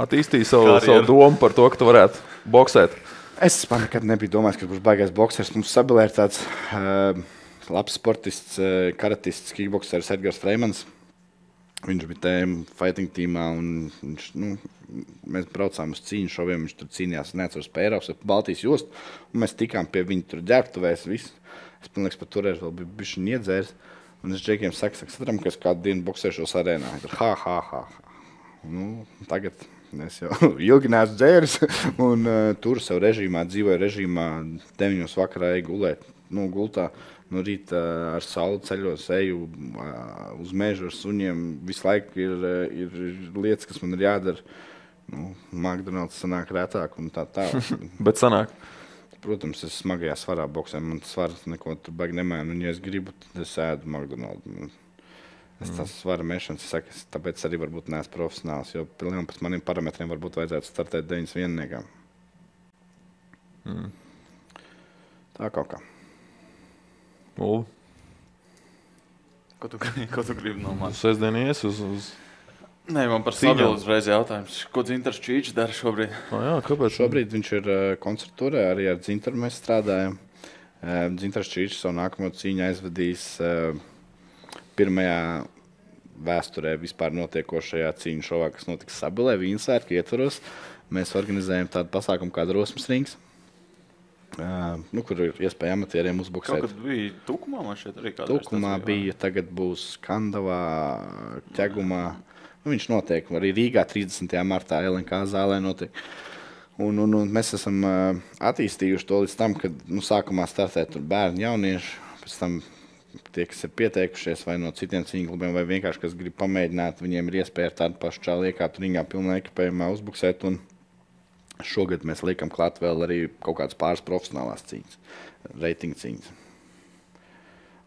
attīstīji savu, Karjeru. savu domu par to, ka tu varētu boxēt. Es nekad nebiju domājis, ka būs baigais boxers. Mums sabilē ir tāds uh, labs sportists, uh, karatists, kickboxers Edgars Freimans. Viņš bija tajā fighting tīmā, un viņš, nu, mēs braucām uz cīņu šoviem. Viņš tur cīnījās, neatceros, pie Eiropas, ap Baltijas jostu. un Mēs tikām pie viņa tur ģērbtuvēs. visu. Es liekas, pat toreiz vēl biju bijis iedzēris. Un es džekiem saku, saku satram, ka es kādu dienu boxēšos arēnā. Tur ha, ha, ha. ha. Nu, tagad es jau ilgi neesmu dzēris, un uh, tur savā režīmā, dzīvoju režīmā, 9 vakarā eju gulēt. Nu, gultā no rīta uh, ar sauli ceļos, eju uh, uz mežu ar suņiem. Visu laiku ir, ir, ir lietas, kas man ir jādara. Nu, McDonald's sanāk rētāk un tā tālāk. Bet sanāk, Protams, es smagajā svarā boxē. Man svars neko tur baigi nemaina. Un, ja es gribu, tad es ēdu McDonald's. Es tas svaru mešanas, es tāpēc arī varbūt neesmu profesionāls, jo pēc maniem parametriem varbūt vajadzētu startēt 91. Mm. Tā kaut kā. Ulvi, Ko tu, ko tu gribi no manis? sestdien ies uz... uz... Nē, man par sabiedrību uzreiz jautājums. Ko Dzintars Čīčs dara šobrīd? Oh, jā, kāpēc? Šobrīd viņš ir uh, koncertūrē, arī ar Zintaru mēs strādājam. Uh, Zintars Čīčs savu nākamo cīņu aizvadīs uh, pirmajā vēsturē vispār notiekošajā cīņu šovā, kas notiks Sabilē, Vīnsvērtku ietvaros. Mēs organizējam tādu pasākumu kā Drosmas rings, uh, nu, kur ir iespēja amatieriem uzbuksēt. kad bija Tukumā, man šeit arī kādā Tukumā bija, tagad būs Skandavā, Ķegumā. Nu, viņš notiek arī Rīgā 30. martā LNK zālē. Notiek. Un, un, un mēs esam uh, attīstījuši to līdz tam, kad nu, sākumā startē tur bērni, jaunieši. Pēc tam tie, kas ir pieteikušies vai no citiem cīņu klubiem, vai vienkārši kas grib pamēģināt, viņiem ir iespēja ar tādu pašu čālu iekāpt ringā, pilnā ekipējumā uzbuksēt. Šogad mēs liekam klāt vēl arī kaut kādas pāris profesionālās cīņas, reitinga cīņas.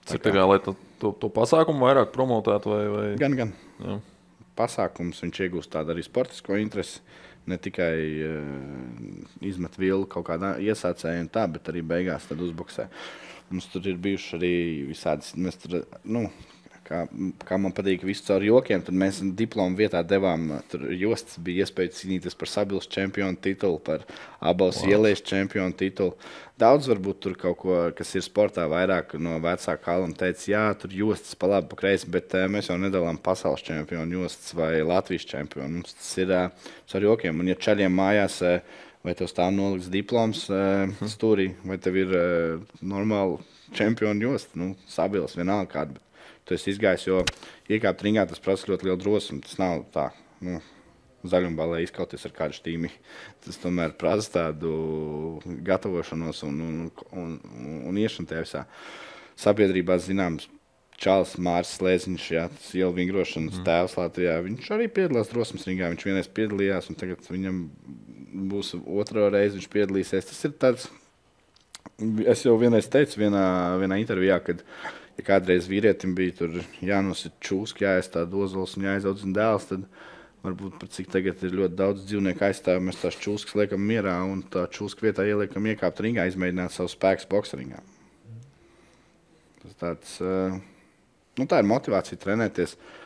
Tas ir tā kā, lai to, to, to pasākumu vairāk promotētu vai... vai... Gan, gan. Jā. pasākums, viņš iegūst tādu arī sportisko interesi. Ne tikai uh, izmet vielu kaut kādā iesācējā, tā, bet arī beigās uzbuksē. Mums tur ir bijuši arī visādi, mēs tur, nu, kā, kā man patīk, visu caur jokiem. Tad mēs diplomu vietā devām, tur jostas bija iespēja cīnīties par Sabilas čempionu titulu, par abas wow. ieliešu čempionu titulu. Daudz varbūt tur kaut ko, kas ir sportā, vairāk no vecāka kalna teica, jā, tur jostas pa labi, pa kreisi, bet uh, mēs jau nedalām pasaules čempionu jostas vai Latvijas čempionu. Mums tas ir uh, ar jokiem. Un ja ceļiem mājās, uh, vai tev stāv nolikts diploms uh, stūrī, vai tev ir uh, normāli čempionu josta, nu, sabils vienalga kāda. Tu esi izgājis, jo iekāpt ringā tas prasa ļoti lielu drosmi. Tas nav tā. Nu, zaļumbalē izkauties ar kādu stīmi. Tas tomēr prasa tādu gatavošanos un, un, un, un, un iešanu tajā visā. Sabiedrībā zināms, Čāls Mārcis Lēziņš, jā, tas jau vingrošanas mm. tēvs Latvijā. Viņš arī piedalās drosmes ringā. Viņš vienreiz piedalījās, un tagad viņam būs otro reizi viņš piedalīsies. Tas ir tāds, es jau vienreiz teicu vienā, vienā intervijā, kad ja kādreiz vīrietim bija jānosit čūska, jāiestāda dozols un jāizaudzina dēls, tad varbūt pat cik tagad ir ļoti daudz dzīvnieku aizstāvju, mēs tās čūskas liekam mierā un tā čūska vietā ieliekam iekāpt ringā, izmēģināt savu spēku boxeringā. Tas tāds, eh, nu, tā ir motivācija trenēties, eh,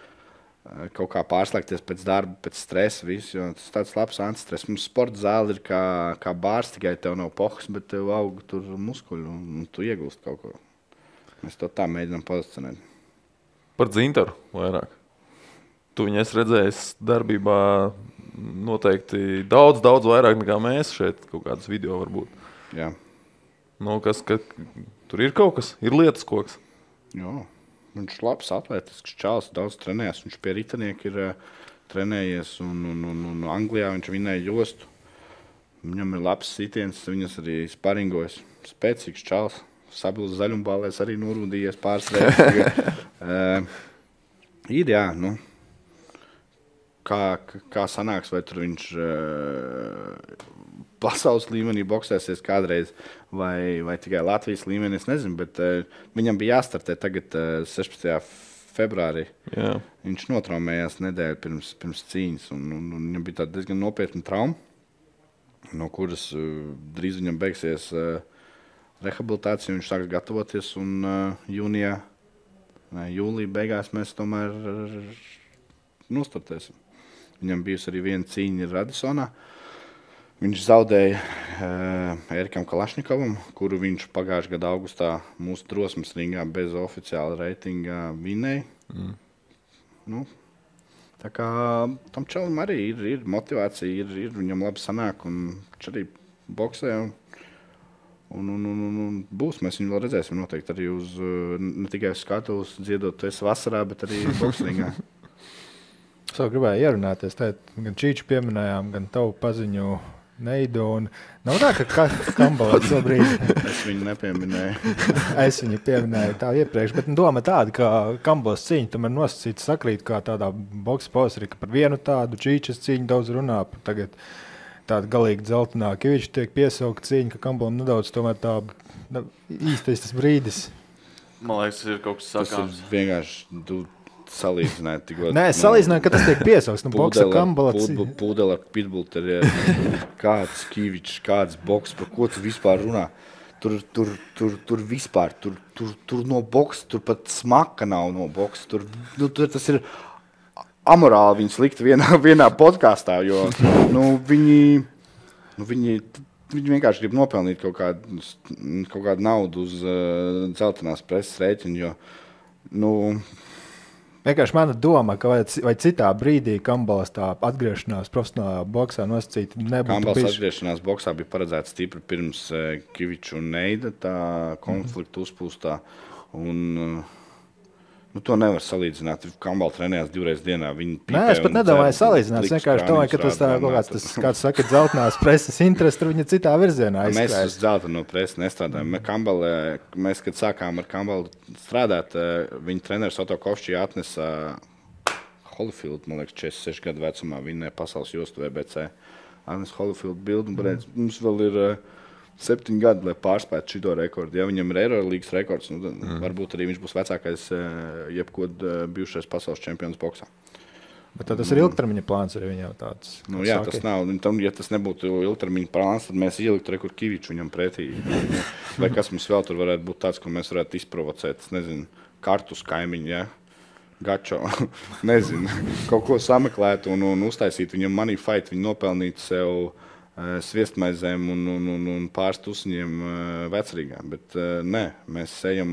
kaut kā pārslēgties pēc darba, pēc stresa, visu, tas tāds labs antistress. Mums sporta zāle ir kā, kā bārs, tikai tev nav pohas, bet tev aug tur muskuļi un, un tu iegūst kaut ko. Mēs to tā mēģinām pozicionēt. Par dzintaru vairāk. Tu viņu esi redzējis darbībā noteikti daudz, daudz vairāk nekā mēs šeit kaut kādas video varbūt. Jā. Nu, kas, ka, tur ir kaut kas, ir lietas koks. Jā, viņš ir labs, atletisks čels, daudz trenējies. Viņš pie rītnieka ir uh, trenējies, un, un, un, un Anglijā viņš vinēja jostu. Viņam ir labs sitiens, viņas arī sparingojas. Spēcīgs čels, sabils zaļumbālēs arī norūdījies pāris reizes. uh, ir jā, nu. Kā, kā sanāks, vai tur viņš uh, pasaules līmenī boxēsies kādreiz, vai, vai tikai Latvijas līmenī. Es nezinu, bet uh, viņam bija jāstartē tagad, uh, 16. februārī. Jā. Viņš notraumējās nedēļu pirms, pirms cīņas, un, un, un viņam bija diezgan nopietna trauma, no kuras uh, drīz viņam beigsies uh, rehabilitācija. Viņš sāks gatavoties, un uh, jūnijā, ne, jūlijā beigās mēs tomēr uh, nostartēsim. Viņam bijusi arī viena cīņa Radisonā. Viņš zaudēja uh, Erikam Kalašnikovam, kuru viņš pagājušā gada augustā mūsu drosmes ringā bez oficiāla reitinga vinēja. Mm. Nu, tā kā tam čalam arī ir, ir motivācija, ir, ir viņam labi sanāk, un viņš arī boxē. Un, un, un, un, un, būs, mēs viņu vēl redzēsim noteikti arī uz, ne tikai uz skatuves, dziedot, esi vasarā, bet arī boxingā. Es vēl gribēju ierunāties. Tēt, gan Čīču pieminējām, gan tavu paziņu neidu. un Nav tā, ka katrs kambalā šobrīd es viņu nepieminēju. es viņu pieminēju tā iepriekš, bet nu, doma tāda, ka kambalas cīņa tomēr nosacīta sakrīt kā tādā boxe posrī, ka par vienu tādu Čīčas cīņu daudz runā. Tagad tāda galīgi dzeltenā, ka viņš tiek piesaukt cīņa, ka kambalam nedaudz tomēr tā nu, īstais tas brīdis. Man liekas, ir kaut kas Tas ir sakāms. vienkārši. Tu, salīdzināt. Tikko, Nē, es salīdzināju, ka tas tiek piesaukts. Nu, boksa kambala. Pūdeli ar pitbulteriem. Kāds kīvičs, kāds boks, par ko tu vispār runā? Tur, tur, tur, tur vispār, tur, tur, tur no boxa, tur pat smaka nav no boxa. Tur, nu, tur tas ir amorāli viņus likt vienā, vienā podkāstā, jo nu, viņi, nu, viņi, viņi vienkārši grib nopelnīt kaut kādu, kaut kādu naudu uz uh, dzeltenās preses rēķinu. Jo, nu, Vienkārši mana doma, ka vai, vai citā brīdī Kambalas tā atgriešanās profesionālā boxā nosacīta nebūtu. Kambalas bijuši... atgriešanās boxā bija paredzēta stipri pirms uh, Kaviča un Neida konflikta mm -hmm. uzpūstā. Un, uh, Nu, to nevar salīdzināt. Kambala trenējās divreiz dienā. Nē, es pat nedomāju salīdzināt. Es vienkārši domāju, ka tas tā, kaut kāds, tas, kāds saka, dzeltenās preses interesi, tur viņa citā virzienā aizskrējas. Mēs uz dzelteno presi nestrādājam. Mēs, Kambala, mēs, kad sākām ar Kambalu strādāt, eh, viņa treneris Otto Kovčī atnesa Holyfield, man liekas, 46 gadu vecumā. Viņa pasaules jostu VBC. Atnesa Holyfield bildu un beidz, mums vēl ir uh, septiņi gadi, lai pārspētu šo rekordu. Ja viņam ir Eirolandes rekords, nu, tad mm. varbūt arī viņš būs vecākais, eh, jebkod eh, bijušais pasaules čempions boxā. Bet tas ir ilgtermiņa plāns arī viņam tāds. Nu, jā, sāki. tas nav. Tam, ja tas nebūtu ilgtermiņa plāns, tad mēs ieliktu rekordu Kaviču viņam pretī. Vai kas mums vēl tur varētu būt tāds, ko mēs varētu izprovocēt? Es nezinu, kartus kaimiņu. Ja? Gačo, nezinu, kaut ko sameklēt un, un uztaisīt viņam money fight, viņu nopelnīt sev uh, sviestmaizēm un, un, un, un pāris tusiņiem eh, vecrīgā. Bet eh, nē, mēs ejam,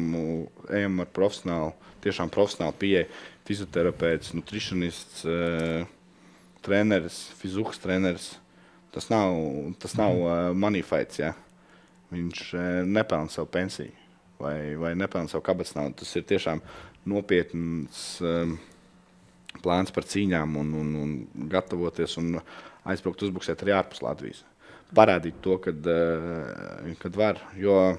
ejam ar profesionālu, tiešām profesionālu pieeju. Fizioterapeits, nutricionists, treneris, fizikas treneris. Tas nav, tas nav mhm. moneyfights. Ja? Viņš nepelna savu pensiju vai, vai nepelna savu kabatas naudu. Tas ir tiešām nopietns plāns par cīņām un, un, un gatavoties. Un, aizbraukt, uzbuksēt arī ārpus Latvijas. Parādīt to, kad, eh, kad var. Jo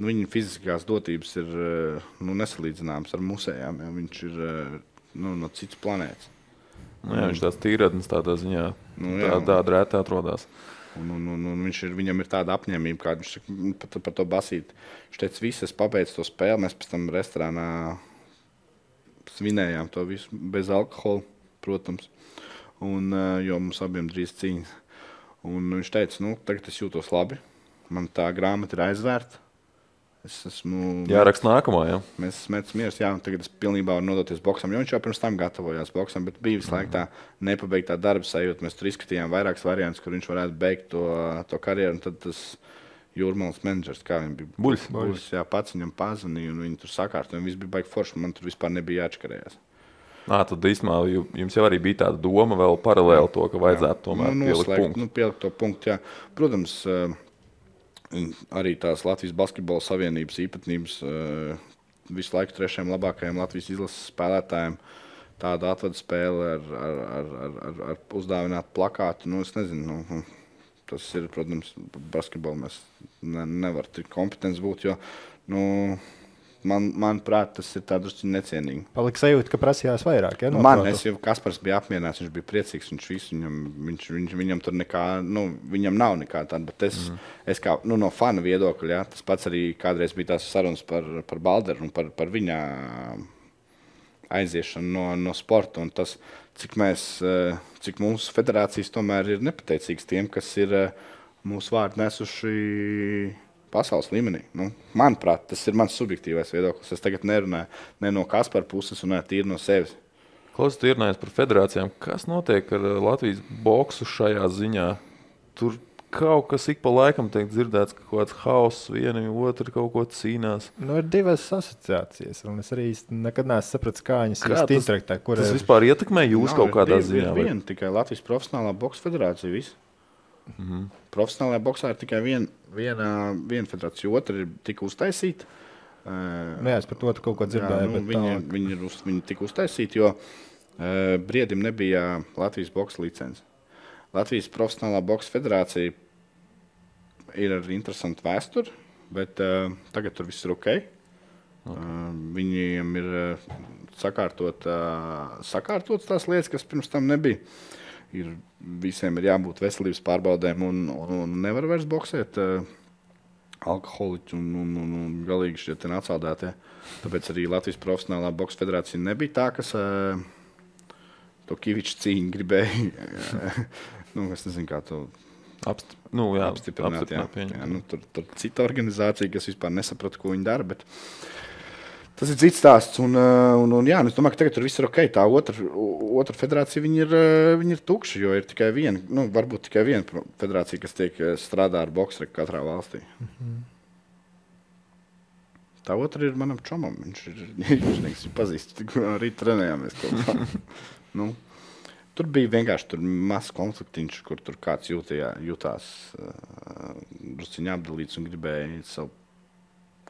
nu, viņa fiziskās dotības ir eh, nu, nesalīdzināmas ar musējām. Ja viņš ir eh, nu, no citas planētas. Nu, jā, viņš tāds tīradnis tādā ziņā, nu, jā, tā, tāda rēta atrodas. Un, un, un, un viņš ir, viņam ir tāda apņēmība, kāda viņš nu, par, par to basīt. Viņš teica, viss, es pabeidzu to spēli, mēs pēc tam restorānā svinējām to visu bez alkohola, protams un, eh, jo mums abiem drīz cīņas. Un viņš teica, nu, tagad es jūtos labi. Man tā grāmata ir aizvērta. Es esmu. Jā, raksta nākamā. Jā. Mēs esam mieras, jā, tagad es pilnībā varu nodoties boxam. Jo viņš jau pirms tam gatavojās boxam, bet bija visu laiku tā nepabeigtā darba sajūta. Mēs tur izskatījām vairākus variantus, kur viņš varētu beigt to, to karjeru. Tad tas jūrmālas menedžers, kā viņš bija. Buļs. Buļs, jā, pats viņam pazvanīja un viņi tur sakārtoja. Viss bija baigi forši. Man tur vispār nebija jāatškarējās. Nā, tad īstenībā jums jau arī bija tāda doma vēl paralēli to, ka vajadzētu tomēr nu, pielikt punktu. Nu, pielikt to punktu jā. Protams, arī tās Latvijas Basketbola Savienības īpatnības visu laiku trešajam labākajam Latvijas izlases spēlētājiem. Tāda atvada spēle ar, ar, ar, ar, ar, ar uzdāvinātu plakātu. Nu, es nezinu, nu, tas ir, protams, basketbolā. Mēs ne, nevaram tik kompetenti būt. Jo, nu, man, manuprāt, tas ir drusku necienīgi. Palika sajūta, ka prasījās vairāk. Ja, no man liekas, ka Kaspars bija apmierināts, viņš bija priecīgs. Viņš visu, viņam, viņš, viņš, viņam tur nekā, nu, viņam nav nekā tāda. Bet es, mm. es kā nu, no fana viedokļa, ja, tas pats arī kādreiz bija tās sarunas par, par Balderu un par, par viņa aiziešanu no, no sporta. Tas, cik, mēs, eh, cik mūsu federācijas tomēr ir nepateicīgas tiem, kas ir eh, mūsu vārdu nesuši pasaules līmenī. Nu, manuprāt, tas ir mans subjektīvais viedoklis. Es tagad nerunāju ne no Kaspara puses, ne tīri no sevis. Klausies, tu runājies par federācijām. Kas notiek ar uh, Latvijas boksu šajā ziņā? Tur kaut kas ik pa laikam tiek dzirdēts, ka kaut kāds hauss, viena otru kaut ko cīnās. Nu, ir divas asociācijas, un es arī nekad neesmu sapratis, kā viņas kā tas, interaktē. Kur tas ir... vispār ietekmē jūs Nav, kaut kādā bija, ziņā? Viena tikai Latvijas profesionālā boxa federācija. Visu. Mm -hmm. Profesionālajā boxā ir tikai vien, viena, viena federācija, otra ir tik uztaisīta. Uh, jā, es par to kaut ko dzirdēju. Jā, nu, viņi, tālāk. viņi, ir uz, viņi tika uztaisīti, jo uh, briedim nebija Latvijas boxa licences. Latvijas Profesionālā boxa federācija ir ar interesantu vēsturi, bet uh, tagad tur viss ir ok. Okay. Uh, viņiem ir uh, sakārtot, uh, sakārtotas tās lietas, kas pirms tam nebija. Uh, ir, visiem ir jābūt veselības pārbaudēm un, un, un nevar vairs boxēt. Eh, alkoholiķi un, un, un, un galīgi šie nacaldētie. Tāpēc arī Latvijas profesionālā boxe federācija nebija tā, kas uh, to Kaviču cīņu gribēja. nu, es nezinu, kā to Apst, nu, jā, apstiprināt. Jā. apstiprināt Jā, nu, tur tur cita organizācija, kas vispār nesaprata, ko viņi dara. Bet... Tas ir cits stāsts. Un, uh, un, un, jā, un es domāju, ka tagad tur viss ir ok. Tā otra, otra federācija viņi ir, uh, viņi ir tukša, jo ir tikai viena, nu, varbūt tikai viena federācija, kas tiek uh, strādā ar boxu katrā valstī. Tā otra ir manam čomam. Viņš ir viņš ir pazīstams. Tikko arī trenējāmies. nu, tur bija vienkārši mazs konfliktiņš, kur tur kāds jūtījā, jutās uh, drusciņā apdalīts un gribēja savu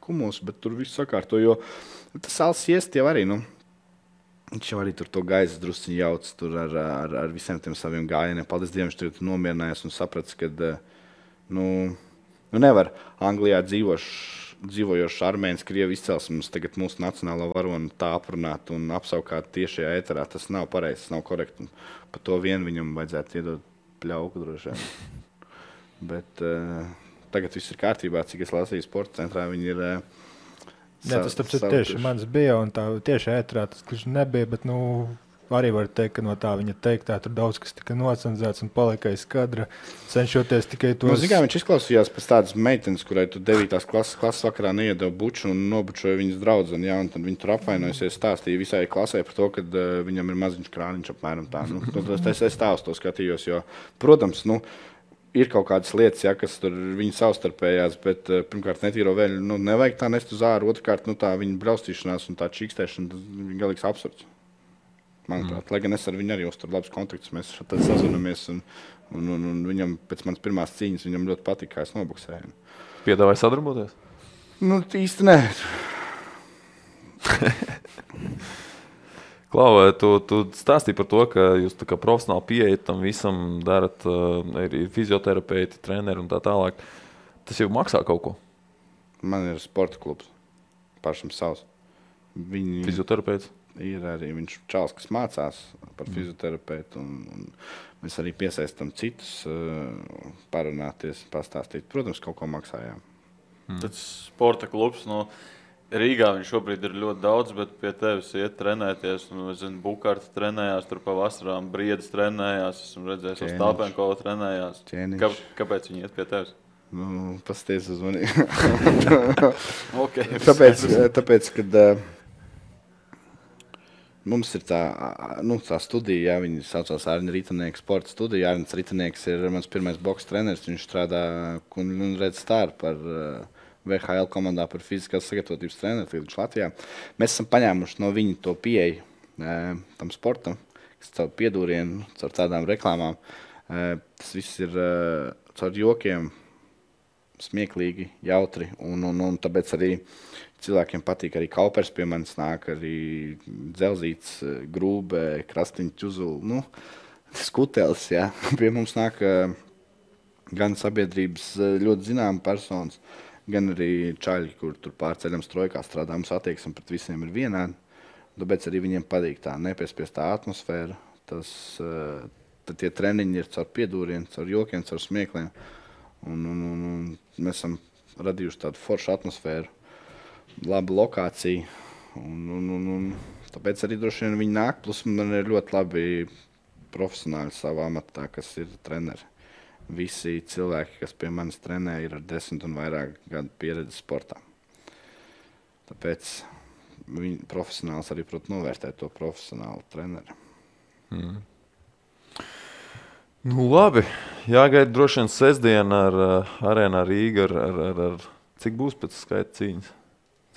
kumus, bet tur viss sakārto. Jo tas sāls iest jau arī. Nu, Viņš jau arī tur to gaisa drusku jauc ar, ar, ar visiem tiem saviem gājieniem. Paldies Dievam, viņš tur ir nomierinājies un sapratis, ka eh, nu, nu nevar Anglijā dzīvoš, dzīvojošs armēns, krievi izcelsmes, tagad mūsu nacionālo varonu tā aprunāt un apsaukāt tiešajā ēterā. Tas nav pareizi, tas nav korekti. Par to vien viņam vajadzētu iedot pļauku droši vien. Bet uh, tagad viss ir kārtībā, cik es lasīju sporta centrā. Viņi ir uh, Jā, tas taču tieši mans bija, un tā tieši ētrā tas gluži nebija, bet, nu, arī var teikt, ka no tā viņa teiktā tur daudz kas tika nocenzēts un palika aiz kadra, cenšoties tikai to. Nu, zin, kā, viņš izklausījās pēc tādas meitenes, kurai tu 9. klases, klases vakarā neiedod buču un nobučoja viņas draugu. Ja, tad viņi tur apvainojusies, stāstīja visai klasē par to, ka uh, viņam ir maziņš krāniņš apmēram tā. Nu, nu, tas, es, es tā uz to skatījos, jo, protams, nu, ir kaut kādas lietas, ja, kas tur viņa savstarpējās, bet uh, pirmkārt, netīro vēl, nu, nevajag tā nest uz ārā. Otrkārt, nu, tā viņa braustīšanās un tā čīkstēšana, tas ir galīgs absurds. Manuprāt, mm. lai gan es ar viņu arī uzturu labus kontaktus, mēs šeit sazināmies. Un, un, un, un viņam pēc manas pirmās cīņas ļoti patika, kā es nobuksēju. Piedāvāja sadarboties? Nu, īsti nē. Klau, tu, tu stāstīji par to, ka jūs tā kā profesionāli pieejat tam visam, darat, ir, ir fizioterapeiti, treneri un tā tālāk. Tas jau maksā kaut ko. Man ir sporta klubs. Pašam savs. Viņi Fizioterapeits. ir arī viņš čels, kas mācās par fizioterapeitu. Un, un mēs arī piesaistām citus, uh, parunāties, pastāstīt. Protams, kaut ko maksājām. Tas sporta klubs. No... Rīgā viņš šobrīd ir ļoti daudz, bet pie tevis iet trenēties. Nu, es zinu, Bukārta trenējās, tur pavasarām brīdis trenējās. Esmu redzējis, ka. Stāpenko trenējās. Ķēniņš. Kā, kāpēc viņi iet pie tevis? Nu, Pastāstiet uz mani. Okay, tāpēc, tāpēc kad uh, mums ir tā, nu, tā studija, ja viņi saucās Arnēs Rītanieks, sporta studija. Arnēs Rītanieks ir mans pirmais boxe treneris. Viņš strādā un, un redz stāru par uh, VHL komandā par fiziskās sagatavotības treneru viņš Latvijā. Mēs esam paņēmuši no viņa to pieeju uh, tam sportam, kas caur piedūrienu, caur tādām reklāmām. Uh, tas viss ir uh, caur jokiem, smieklīgi, jautri. Un, un, un tāpēc arī cilvēkiem patīk arī kaupers pie manis nāk, arī dzelzīts, grūbē, krastiņš, čuzulu, nu, skutelis. Jā. Pie mums nāk gan sabiedrības ļoti zināma personas, gan arī čaļi, kur tur pārceļam strojkā strādā. Mums attieksme pret visiem ir vienāda. Tāpēc arī viņiem patīk tā nepiespiestā atmosfēra. Tas, eh, tad tie treniņi ir caur piedūrienu, caur jokiem, caur smiekliem. Un, un, un, un mēs esam radījuši tādu foršu atmosfēru, labu lokāciju. Un, un, un, un, tāpēc arī droši vien viņi nāk. Plus man ir ļoti labi profesionāli savā amatā, kas ir treneri. Visi cilvēki, kas pie manis trenē, ir ar desmit un vairāk gadu pieredzi sportā. Tāpēc viņi profesionāls arī prot novērtēt to profesionālu treneri. Nu, labi. Jāgaida droši vien sestdiena ar uh, arēnu Rīgā. Ar, ar, ar, ar, cik būs pēc skaita cīņas?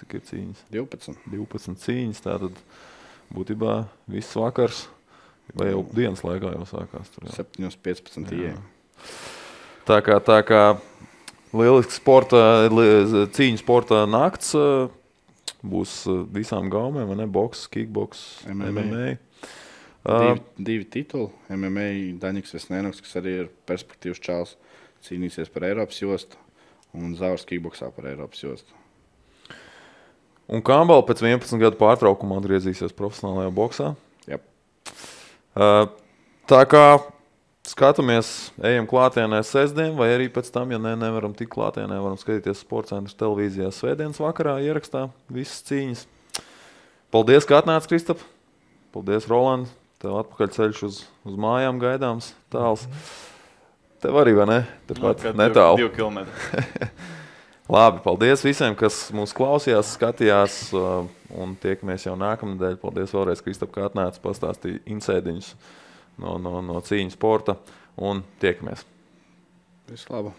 Cik ir cīņas? 12. 12 cīņas. Tātad būtībā viss vakars vai jau dienas laikā jau sākās. Tur, jā. 7.15. Tā kā, tā kā lielisks sporta, cīņu sporta nakts uh, būs uh, visām gaumēm, vai ne? Boks, kickboks, MMA. MMA. Divi, Uh, divi tituli. MMA Daņiks Vesnēnoks, kas arī ir perspektīvs čels, cīnīsies par Eiropas jostu. Un Zāles Kīboksā par Eiropas jostu. un Kambala pēc 11 gadu pārtraukuma atgriezīsies profesionālajā boxā. Jep. Uh, tā kā skatāmies, ejam klātienē sestdien, vai arī pēc tam, ja ne, nevaram tikt klātienē, varam skatīties sporta centra televīzijā svētdienas vakarā ierakstā visas cīņas. Paldies, ka atnācāt, Kristap! Paldies, Roland! Tev atpakaļ ceļš uz, uz mājām gaidāms tāls. Tev arī, vai ne? Tepat netālu. Divi kilometri. Labi, paldies visiem, kas mūs klausījās, skatījās. uh, Un tiekamies jau nākamnedēļ. Paldies vēlreiz, Kristap, ka atnācis pastāstīt insēdiņus no, no, no cīņas sporta. Un tiekamies! Visu labu!